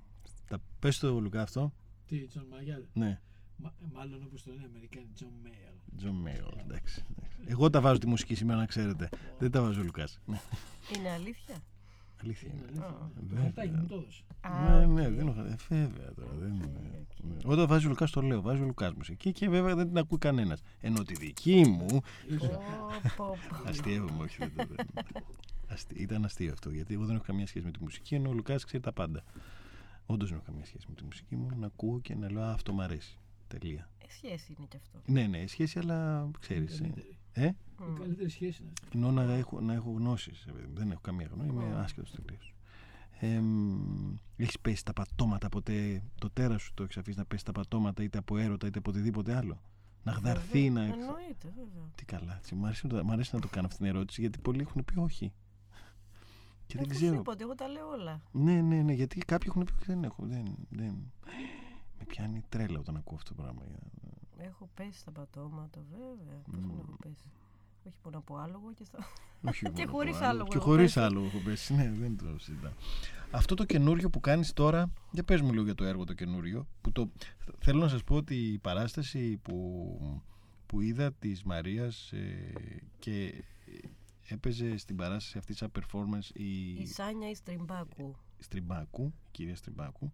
Τα πες το Λουκά αυτό. Τι, Τζον Μάγιαλ. Ναι. Μα- μάλλον όπως το λένε οι Αμερικάνοι, Τζον Μέιαλ. Τζον Μέιλ, εντάξει. Εντάξει. Εγώ τα βάζω τη μουσική σήμερα να ξέρετε. Δεν τα βάζω ο Λουκάς. Ναι, Είναι αλήθεια; Αλήθεια Είναι είναι. αλήθεια, ναι. Το βέβαια. χαρτάκι μου το έδωσε. Α, Ναι, ναι, οκ. δεν έχω. ε, Βέβαια τώρα. Δεν είναι. Ναι. Όταν βάζει ο Λουκάς, το λέω. Βάζει ο Λουκάς μουσική και βέβαια δεν την ακούει κανένας. Ενώ τη δική μου. Πω, πω, πω. Αστειεύομαι, όχι. δεν το- δεν- Αστι- Ήταν αστείο αυτό. Γιατί εγώ δεν έχω καμία σχέση με τη μουσική, ενώ ο Λουκάς ξέρει τα πάντα. Όντως δεν έχω καμία σχέση με τη μουσική μου. Να ακούω και να λέω «Α, Αυτό μου αρέσει. Τελεία. Ε, Σχέση είναι κι αυτό. Ναι, ναι, σχέση, αλλά ξέρεις. Καλύτερη. Ε, Η Μμ. καλύτερη σχέση είναι αυτή. ενώ να έχω, να έχω γνώσεις. Δεν έχω καμία γνώμη. Είμαι Ω. άσχετος τελείω. Ε, έχεις πέσει τα πατώματα ποτέ, το τέρας σου το έχεις αφήσει να πέσει τα πατώματα είτε από έρωτα είτε από οτιδήποτε άλλο; Να γδαρθεί, να. Εννοείται, βέβαια. Τι καλά. έτσι. Μ' αρέσει, να το- μ' αρέσει να το κάνω αυτή την ερώτηση γιατί πολλοί έχουν πει όχι. Και δεν Αφού σου ξέρω. είπα ότι εγώ τα λέω όλα. Ναι, ναι, ναι, γιατί κάποιοι έχουν πει ότι δεν έχω. Δεν, δεν. Με πιάνει τρέλα όταν ακούω αυτό το πράγμα. Έχω πέσει στα πατώματα, βέβαια. Πώς Μμ. δεν έχω πέσει. Όχι μόνο από άλογο και στα. Όχι Και μόνο χωρίς το άλλο. άλογο Και έχω χωρίς πέσει. άλογο έχω πέσει. Ναι, δεν το συζητάω. Αυτό το καινούριο που κάνεις τώρα, για πες μου λίγο για το έργο το καινούριο. Που το, θέλω να σας πω ότι η παράσταση που, που είδα της Μαρίας ε, και έπαιζε στην παράσταση αυτή σαν performance η, Η Σάνια η Στριμπάκου. Στριμπάκου, η κυρία Στριμπάκου,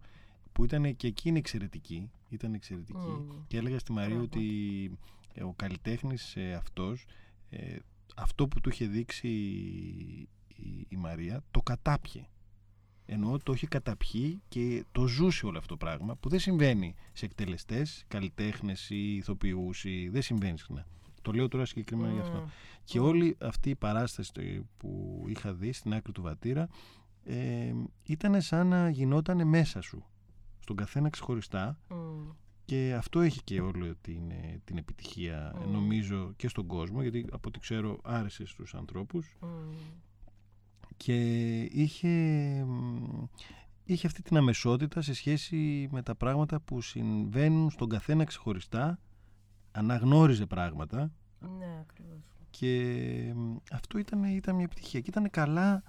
που ήταν και εκείνη εξαιρετική. Ήταν εξαιρετική. Μμ. Και έλεγα στη Μαρία Πράγματι. ότι ε, ο καλλιτέχνης ε, αυτός, ε, αυτό που του είχε δείξει η, η- η Μαρία, το κατάπιε. Εννοώ το είχε καταπιεί και το ζούσε όλο αυτό το πράγμα που δεν συμβαίνει σε εκτελεστές, καλλιτέχνες ή ηθοποιούς ή δεν συμβαίνει συχνά. Το λέω τώρα συγκεκριμένα γι' αυτό. Μμ. Και όλη αυτή η παράσταση το- που είχα δει στην άκρη του Βατήρα ε, ήταν σαν να γινόταν μέσα σου. Στον καθένα ξεχωριστά Μμ. και αυτό έχει και όλη την, ε, την επιτυχία Μμ. νομίζω και στον κόσμο γιατί από ό,τι ξέρω άρεσε στους ανθρώπους Μμ. και είχε, μ, είχε αυτή την αμεσότητα σε σχέση με τα πράγματα που συμβαίνουν στον καθένα ξεχωριστά αναγνώριζε πράγματα Ναι, ακριβώς. και μ, αυτό ήταν, ήταν μια επιτυχία και ήταν καλά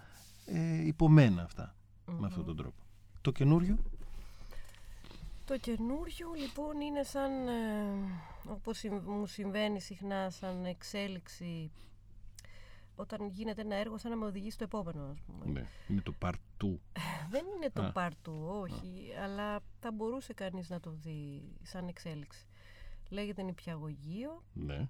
ε, υπομένα αυτά με αυτόν τον τρόπο. Το καινούριο; Το καινούριο λοιπόν είναι σαν, ε, όπως συμ- μου συμβαίνει συχνά, σαν εξέλιξη όταν γίνεται ένα έργο σαν να με οδηγεί στο επόμενο ας πούμε. ναι, είναι το παρτού Δεν είναι το Α. part του, όχι, αλλά θα μπορούσε κανείς να το δει σαν εξέλιξη. Λέγεται νηπιαγωγείο ναι.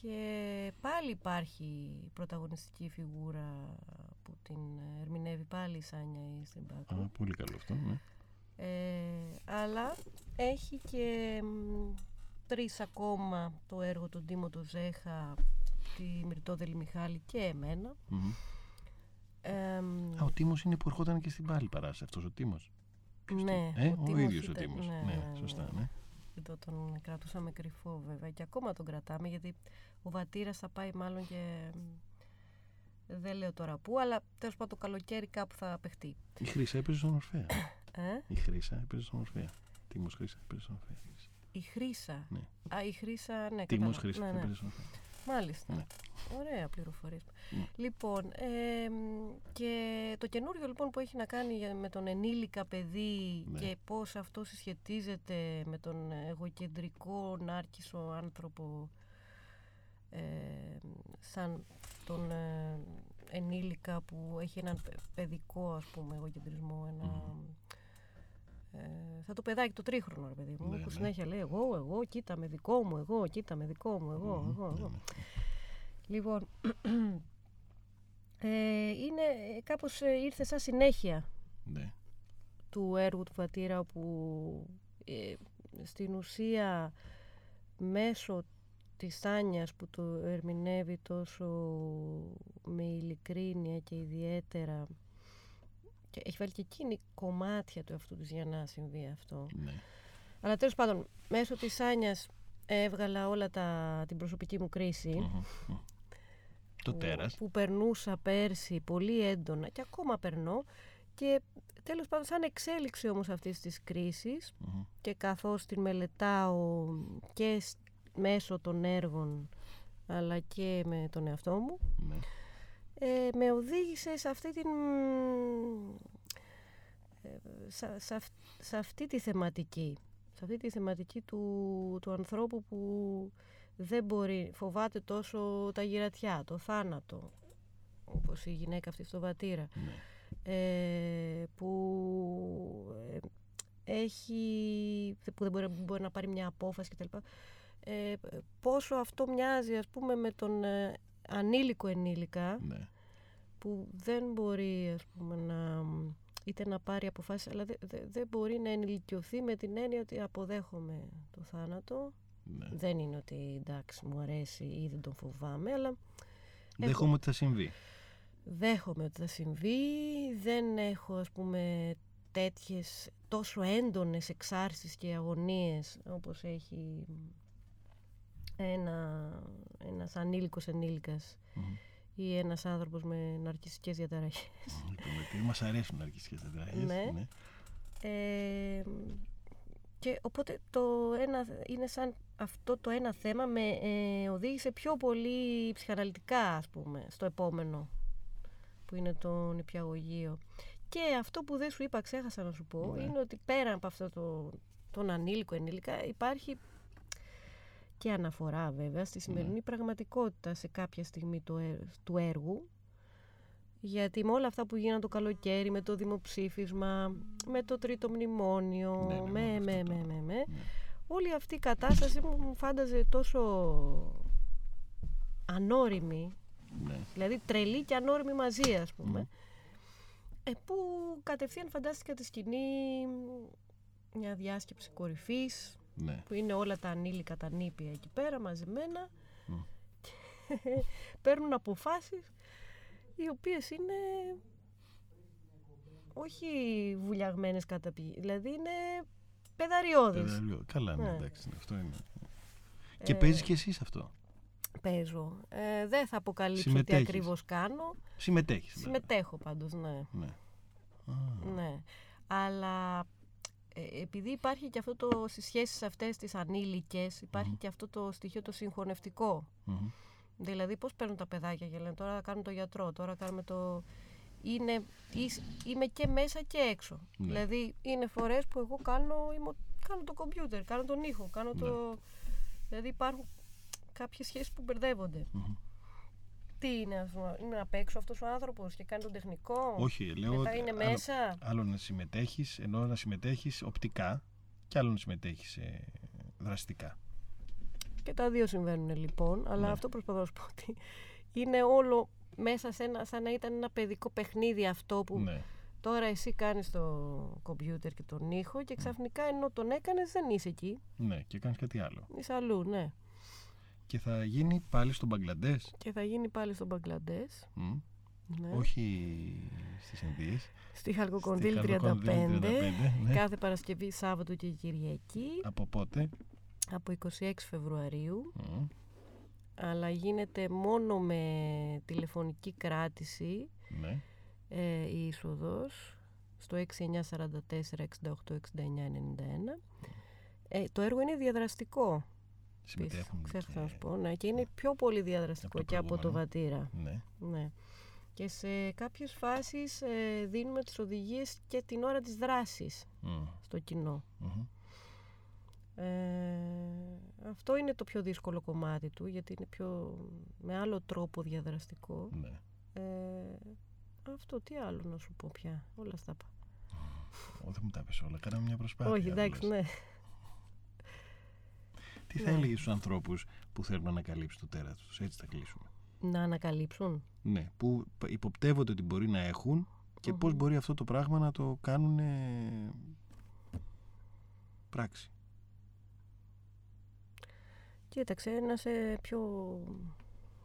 και πάλι υπάρχει πρωταγωνιστική φιγούρα που την ερμηνεύει πάλι η Σάνια η Στριμπάκου. Α, πολύ καλό αυτό ναι. Ε, αλλά έχει και μ, τρεις ακόμα το έργο του Ντίμο του Ζέχα, τη Μυρτόδελη Μιχάλη και εμένα. Μμμ. Ε, μ, Α, ο Τίμος είναι που ερχόταν και στην πάλι παράσταση αυτός ο Τίμος ναι, ε, ο, Τίμος ίδιος ο ήταν- Τίμος ναι, ναι, ναι, ναι. σωστά ναι. Εδώ τον κρατούσαμε κρυφό βέβαια και ακόμα τον κρατάμε γιατί ο Βατήρας θα πάει μάλλον και μ, δεν λέω τώρα πού, αλλά τέλος πάντων το καλοκαίρι κάπου θα παιχτεί. Η Χρύσα έπαιζε στον Ορφέα Ε; η Χρύσα έπαιζε στον Ορφέα Τίμος Χρύσα έπαιζε στον Ορφέα Η Χρύσα. Ναι. Α, η Χρύσα, ναι, Τίμος κατάλαβα. Χρύσα Ναι, ναι. έπαιζε στον Ορφέα Μάλιστα. Ναι. Ωραία πληροφορίες. Ναι. Λοιπόν, ε, μ, και το καινούριο λοιπόν που έχει να κάνει για- με τον ενήλικα παιδί Ναι. και πώς αυτό συσχετίζεται με τον εγωκεντρικό νάρκισο άνθρωπο ε, σαν τον ε, ενήλικα που έχει έναν παι- παιδικό ας πούμε εγωκεντρισμό ένα, ε, θα το παιδάκι το τρίχρονο ρε παιδί μου Ναι, που ναι. συνέχεια λέει εγώ, εγώ, κοίτα με δικό μου, εγώ, κοίτα με δικό μου, εγώ, Μμμ, εγώ, ναι, εγώ. ναι. Λοιπόν, ε, είναι ε, κάπως ε, ήρθε σαν συνέχεια ναι. του έργου του Βατήρα που ε, στην ουσία μέσω της Τάνιας που το ερμηνεύει τόσο με ειλικρίνεια και ιδιαίτερα και έχει βάλει και εκείνη κομμάτια του εαυτού της για να συμβεί αυτό. ναι. Αλλά τέλος πάντων, μέσω της Άνιας έβγαλα όλα τα, την προσωπική μου κρίση. Μμμ, μμ. Το που, τέρας. που περνούσα πέρσι πολύ έντονα και ακόμα περνώ και τέλος πάντων σαν εξέλιξη όμως αυτής της κρίσης Μμμ. και καθώς την μελετάω και σ- μέσω των έργων αλλά και με τον εαυτό μου Ναι. Ε, με οδήγησε σε αυτή την ε, σε, σε αυ- σε αυτή τη θεματική σε αυτή τη θεματική του, του ανθρώπου που δεν μπορεί, φοβάται τόσο τα γυρατιά, το θάνατο όπως η γυναίκα αυτή στο Βατήρα Ναι. ε, που ε, έχει που δεν μπορεί, μπορεί να πάρει μια απόφαση κτλ. Ε, πόσο αυτό μοιάζει ας πούμε με τον ε, ανήλικο ενήλικα Ναι. που δεν μπορεί ας πούμε να είτε να πάρει αποφάσεις αλλά δεν δε, δεν μπορεί να ενηλικιωθεί με την έννοια ότι αποδέχομαι το θάνατο ναι. δεν είναι ότι εντάξει μου αρέσει ή δεν τον φοβάμαι αλλά Δέχομαι ότι θα συμβεί. δέχομαι ότι θα συμβεί δεν έχω ας πούμε τέτοιες τόσο έντονες εξάρσεις και αγωνίες όπως έχει ένα, ένας ανήλικος ενήλικας Μμμ. ή ένας άνθρωπος με ναρκιστικές διαταραχές. Λοιπόν, γιατί μας αρέσουν αρκιστικές τετράγες. Ναι. Ναι. Ε, και οπότε το ένα, είναι σαν αυτό το ένα θέμα με ε, οδήγησε πιο πολύ ψυχαναλυτικά ας πούμε στο επόμενο που είναι το νηπιαγωγείο. Και αυτό που δεν σου είπα, ξέχασα να σου πω, Ναι. είναι ότι πέρα από αυτό το, τον ανήλικο ενήλικα υπάρχει και αναφορά βέβαια στη σημερινή πραγματικότητα σε κάποια στιγμή του, ε- του έργου γιατί με όλα αυτά που γίνανε το καλοκαίρι, με το δημοψήφισμα, με το τρίτο μνημόνιο, Ναι, ναι, με, όλο με, αυτό με, το- με, με, ναι. όλη αυτή η κατάσταση μου μου φάνταζε τόσο ανώριμη, Ναι. δηλαδή τρελή και ανώριμη μαζί ας πούμε, Μμμ. ε, που κατευθείαν φαντάστηκα τη σκηνή μια διάσκεψη κορυφής, Ναι. που είναι όλα τα ανήλικα, τα νήπια εκεί πέρα μαζεμένα Μμ. και παίρνουν αποφάσεις οι οποίες είναι όχι βουλιαγμένες κατά πηγή, δηλαδή είναι παιδαριώδεις. Παιδαριό. Καλά, ναι, Ναι. εντάξει, ναι, αυτό είναι. Και Ε, παίζεις και εσύ αυτό; Παίζω. Ε, δεν θα αποκαλύψω τι Συμμετέχεις. ακριβώς κάνω. Συμμετέχεις. δηλαδή. Συμμετέχω πάντως, ναι. Ναι. Α, ναι. Αλλά ε, επειδή υπάρχει και αυτό το στις σχέσεις αυτές τις ανήλικες, υπάρχει και αυτό το στοιχείο το συγχωνευτικό. μμμ. Δηλαδή, πώς παίρνουν τα παιδάκια και λένε τώρα κάνουμε το γιατρό, τώρα κάνουμε το. Είναι, είσαι- είμαι και μέσα και έξω. Ναι. Δηλαδή, είναι φορές που εγώ κάνω, είμαι, κάνω το κομπιούτερ, κάνω τον ήχο, κάνω το. Ναι. Δηλαδή, υπάρχουν κάποιες σχέσεις που μπερδεύονται. Μμμ. Τι είναι, ας πούμε, είναι απ' έξω αυτός ο άνθρωπος και κάνει τον τεχνικό; Όχι, λέω. Μετά ότι είναι άλλο- μέσα; Άλλο να συμμετέχεις, ενώ να συμμετέχεις οπτικά και άλλο να συμμετέχεις ε, δραστικά. Και τα δύο συμβαίνουν λοιπόν, αλλά Ναι. αυτό προσπαθώ να σου πω ότι είναι όλο μέσα σε ένα, σαν να ήταν ένα παιδικό παιχνίδι αυτό που Ναι. Τώρα εσύ κάνεις το κομπιούτερ και τον ήχο και ξαφνικά ενώ τον έκανες δεν είσαι εκεί. ναι, και κάνεις κάτι άλλο. Είσαι αλλού, ναι. Και θα γίνει πάλι στο Μπαγκλαντές. Και θα γίνει πάλι στο Μπαγκλαντές. Μμ. Ναι. Όχι στις Ινδίες. Στη Χαλκοκονδύλ Στη 35. Χαλκοκονδύλ 35, ναι. Κάθε Παρασκευή, Σάββατο και Κυριακή. Από πότε; Από 26 Φεβρουαρίου. Μμ. Αλλά γίνεται μόνο με τηλεφωνική κράτηση Ναι. ε, η είσοδος στο 6944 68 69 91. Ε, το έργο είναι διαδραστικό. Συμμετέχουν. Ξέχασα να και- σου πω, ναι. Και είναι πιο πολύ διαδραστικό Από το και από το προηγούμενο. βατήρα. Ναι. Ναι. Και σε κάποιες φάσεις ε, δίνουμε τις οδηγίες και την ώρα της δράσης Μμ. στο κοινό. Μμμ. Ε, αυτό είναι το πιο δύσκολο κομμάτι του, γιατί είναι πιο με άλλο τρόπο διαδραστικό. Ναι. Ε, αυτό τι άλλο να σου πω πια. Όλα στα είπα. Ω, δεν μου τα πες όλα. Κάναμε μια προσπάθεια. Όχι, εντάξει, απλώς. ναι. Τι θα Ναι. έλεγε στους ανθρώπους που θέλουν να ανακαλύψουν το τέρα τους; Έτσι θα κλείσουμε. Να ανακαλύψουν; Ναι, που υποπτεύονται ότι μπορεί να έχουν και πώς μπορεί αυτό το πράγμα να το κάνουν πράξη. Κοίταξε, ένα σε πιο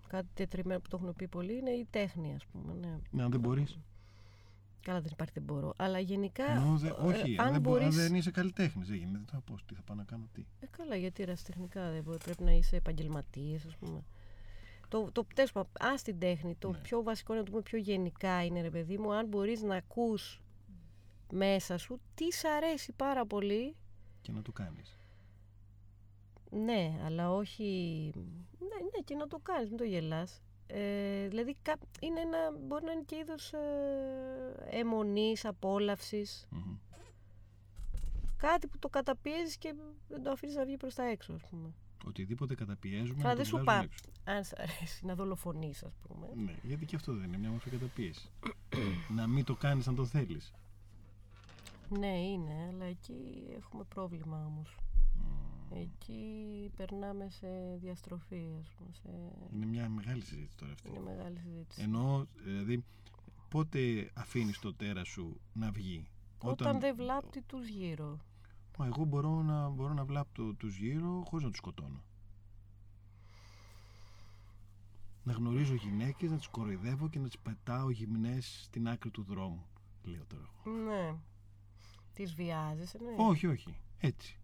κάτι τετριμένο που το έχουν πει πολύ είναι η τέχνη, ας πούμε. Ναι. Ναι, αν δεν μπορείς. Καλά, δεν υπάρχει, δεν μπορώ. Αλλά γενικά. Ενώ δεν- ε, όχι, αν αν, δεν, μπο- αν μπορείς- δεν είσαι καλλιτέχνης, δεν γίνεται. Θα πω, τι θα πάω να κάνω, τι. Ε, καλά, γιατί ερασιτεχνικά δεν μπορεί. Πρέπει να είσαι επαγγελματίας, ας πούμε. Το, το, τέλος πάντων, ας την τέχνη, το Ναι. πιο βασικό να το πούμε πιο γενικά είναι ρε παιδί μου, αν μπορείς να ακούς μέσα σου τι σ' αρέσει πάρα πολύ, Και να το κάνεις. ναι, αλλά όχι, ναι, ναι και να το κάνεις, μην το γελάς. Ε, δηλαδή κα- είναι ένα, μπορεί να είναι και είδος ε, αιμονής, απόλαυσης, Μμμ. κάτι που το καταπιέζεις και δεν το αφήνεις να βγει προς τα έξω, ας πούμε. Οτιδήποτε καταπιέζουμε Αλλά να δεν το σου βγάζουμε πάει. έξω. Αν σ' αρέσει να δολοφονείς, ας πούμε. Ναι, γιατί και αυτό δεν είναι μια μορφή καταπίεσης. να μην το κάνεις αν το θέλεις. Ναι, είναι, αλλά εκεί έχουμε πρόβλημα όμως. Εκεί περνάμε σε διαστροφή, ας πούμε, σε... Είναι μια μεγάλη συζήτηση τώρα αυτή. είναι μεγάλη συζήτηση. Εννοώ, δηλαδή, πότε αφήνεις το τέρας σου να βγει; Όταν, δεν βλάπτει τους γύρω. Μα εγώ μπορώ να, μπορώ να βλάπτω τους γύρω χωρίς να τους σκοτώνω. Να γνωρίζω γυναίκες, να τις κοροϊδεύω και να τις πετάω γυμνές στην άκρη του δρόμου. Λέω τώρα εγώ. Ναι. Τις βιάζεσαι, ναι. Όχι, όχι. Έτσι.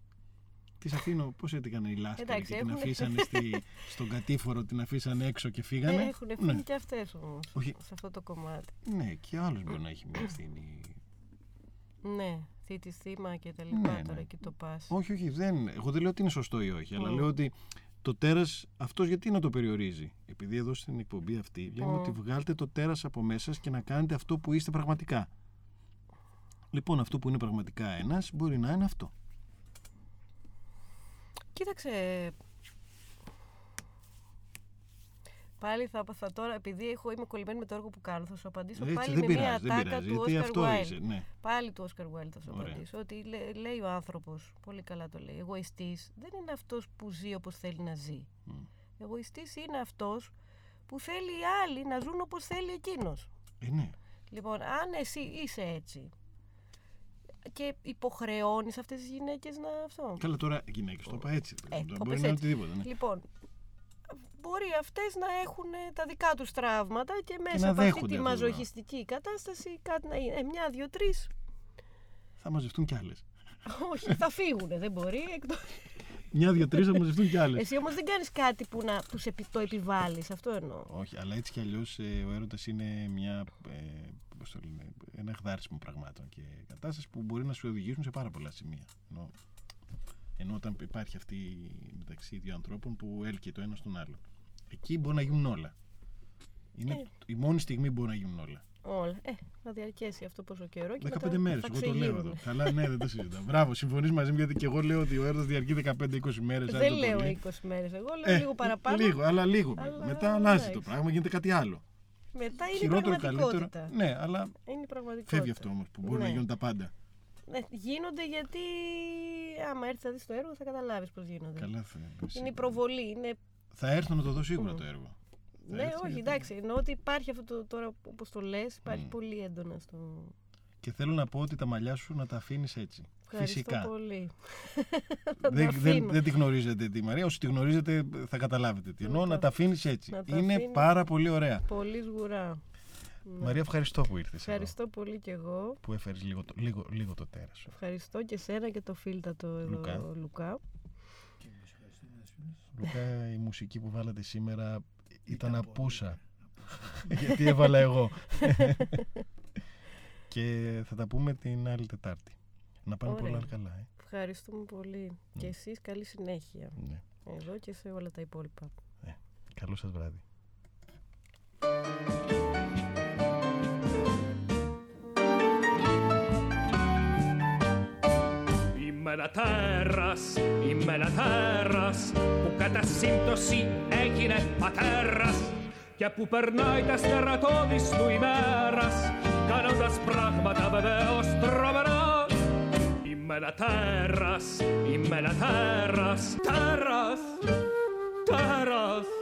Τις αφήνω, πώς έκανε η Λάσκα Εντάξει, και την έχουνε- αφήσανε στη, στον κατήφορο, την αφήσανε έξω και φύγανε; Έχουν ναι. ευθύνη και αυτές όμως, Όχι. σε αυτό το κομμάτι. ναι, και άλλος μπορεί να έχει μια ευθύνη. Ναι, θήτης θύμα και τα Ναι, λοιπά ναι. τώρα εκεί το πας. όχι, όχι, δεν, εγώ δεν λέω ότι είναι σωστό ή όχι, αλλά Μμ. λέω ότι το τέρας αυτός γιατί να το περιορίζει; Επειδή εδώ στην εκπομπή αυτή λέμε Μμ. ότι βγάλτε το τέρας από μέσα σας και να κάνετε αυτό που είστε πραγματικά. Λοιπόν, αυτό που είναι πραγματικά ένας μπορεί να είναι αυτό. Κοίταξε. Πάλι θα, θα τώρα, επειδή έχω, είμαι κολλημένη με το έργο που κάνω, θα σου απαντήσω Έτσι, πάλι δεν με πειράζει, μια δεν ατάκα πειράζει, του γιατί Oscar αυτό Wilde. είσαι, ναι. Πάλι του Όσκαρ Wilde θα σου Ωραία. απαντήσω. Ότι λέ- λέει ο άνθρωπος, πολύ καλά το λέει, εγωιστής δεν είναι αυτός που ζει όπως θέλει να ζει. Μμ. Εγωιστής είναι αυτός που θέλει οι άλλοι να ζουν όπως θέλει εκείνος. Ε, ναι. Λοιπόν, αν εσύ είσαι έτσι και υποχρεώνεις αυτές τις γυναίκες να αυτό. Καλά τώρα γυναίκες, το είπα έτσι. Ε, Τώρα το μπορεί πες να είναι έτσι. οτιδήποτε. Ναι. Λοιπόν, μπορεί αυτές να έχουν τα δικά τους τραύματα και μέσα να από αυτή δέχονται τη αυτό, μαζοχιστική κατάσταση κάτι να είναι. Ε, μια, δύο, τρεις. Θα μαζευτούν κι άλλες. Όχι, θα φύγουνε, δεν μπορεί. εκτός- Μια, δύο, τρεις θα μαζευτούν κι άλλες. Εσύ όμως δεν κάνεις κάτι που να τους επι, το επιβάλλεις, αυτό εννοώ. Όχι, αλλά έτσι κι αλλιώς ο έρωτας είναι μια. Ε, πώς το λένε, ένα εχδάρισμα πραγμάτων και κατάστασης που μπορεί να σου οδηγήσουν σε πάρα πολλά σημεία. Ενώ, ενώ όταν υπάρχει αυτή μεταξύ δύο ανθρώπων που έλκει το ένα στον άλλο. Εκεί μπορεί να γίνουν όλα. Είναι Ε. η μόνη στιγμή που μπορεί να γίνουν όλα. Όλα. Ε, θα διαρκέσει αυτό πόσο καιρό και 15 μετά μέρες, θα εγώ το λέω εδώ. ξεγείρουν. Καλά, ναι, δεν το συζητάω. Μπράβο, συμφωνείς μαζί μου γιατί και εγώ λέω ότι ο έρωτα διαρκεί 15-20 μέρες. Δεν λέω 20 μέρες, εγώ λέω λίγο παραπάνω. Ε, Λίγο, αλλά λίγο. Αλλά Μετά αλλάζει το εντάξει. πράγμα, γίνεται κάτι άλλο. Μετά είναι η Χειρότερο, πραγματικότητα. καλύτερο. Ναι, αλλά Είναι η πραγματικότητα. φεύγει αυτό όμως που μπορεί να Ναι. γίνουν τα πάντα. Ναι, γίνονται γιατί άμα έρθει να δεις το έργο θα καταλάβεις πώς γίνονται. Καλά θα Είναι η προβολή, είναι Θα έρθω να το δω σίγουρα το έργο. Θα Ναι, έρθω όχι, γιατί- εντάξει. Εννοώ ότι υπάρχει αυτό το, τώρα όπως το λες, υπάρχει Μμ. πολύ έντονα στο. Και θέλω να πω ότι τα μαλλιά σου να τα αφήνεις έτσι. Ευχαριστώ Φυσικά. πολύ. τα Δεν, δεν, αφήνω. δεν τη γνωρίζετε τη Μαρία. Όσοι τη γνωρίζετε θα καταλάβετε τι. Να Εννοώ τα- να τα αφήνεις έτσι. να τα Είναι αφήνω. πάρα πολύ ωραία. Πολύ σγουρά. Ναι. Μαρία, ευχαριστώ που ήρθες. Ευχαριστώ πολύ και εγώ. Που έφερες λίγο, το- λίγο, λίγο το τέρας σου. Ευχαριστώ και σένα και το φίλτατο εδώ, Λουκά. Λουκά. Και εμείς ευχαριστούμε ένας φίλος. Λουκά, η μουσική που βάλατε σήμερα ήταν πολύ απούσα. γιατί έβαλα εγώ. και θα τα πούμε την άλλη Τετάρτη. Να πάνε Ωραία. πολλά καλά. Ε. Ευχαριστούμε πολύ. Και εσείς καλή συνέχεια. Ναι. Εδώ και σε όλα τα υπόλοιπα. Καλό σας βράδυ. Είμαι ένα τέρας, είμαι ένα τέρας που κατά σύμπτωση έγινε πατέρας και που περνάει τα στερατώδης του ημέρας κάνοντας πράγματα βεβαίως τρομερά me la terras, in me la terras, terras, terras.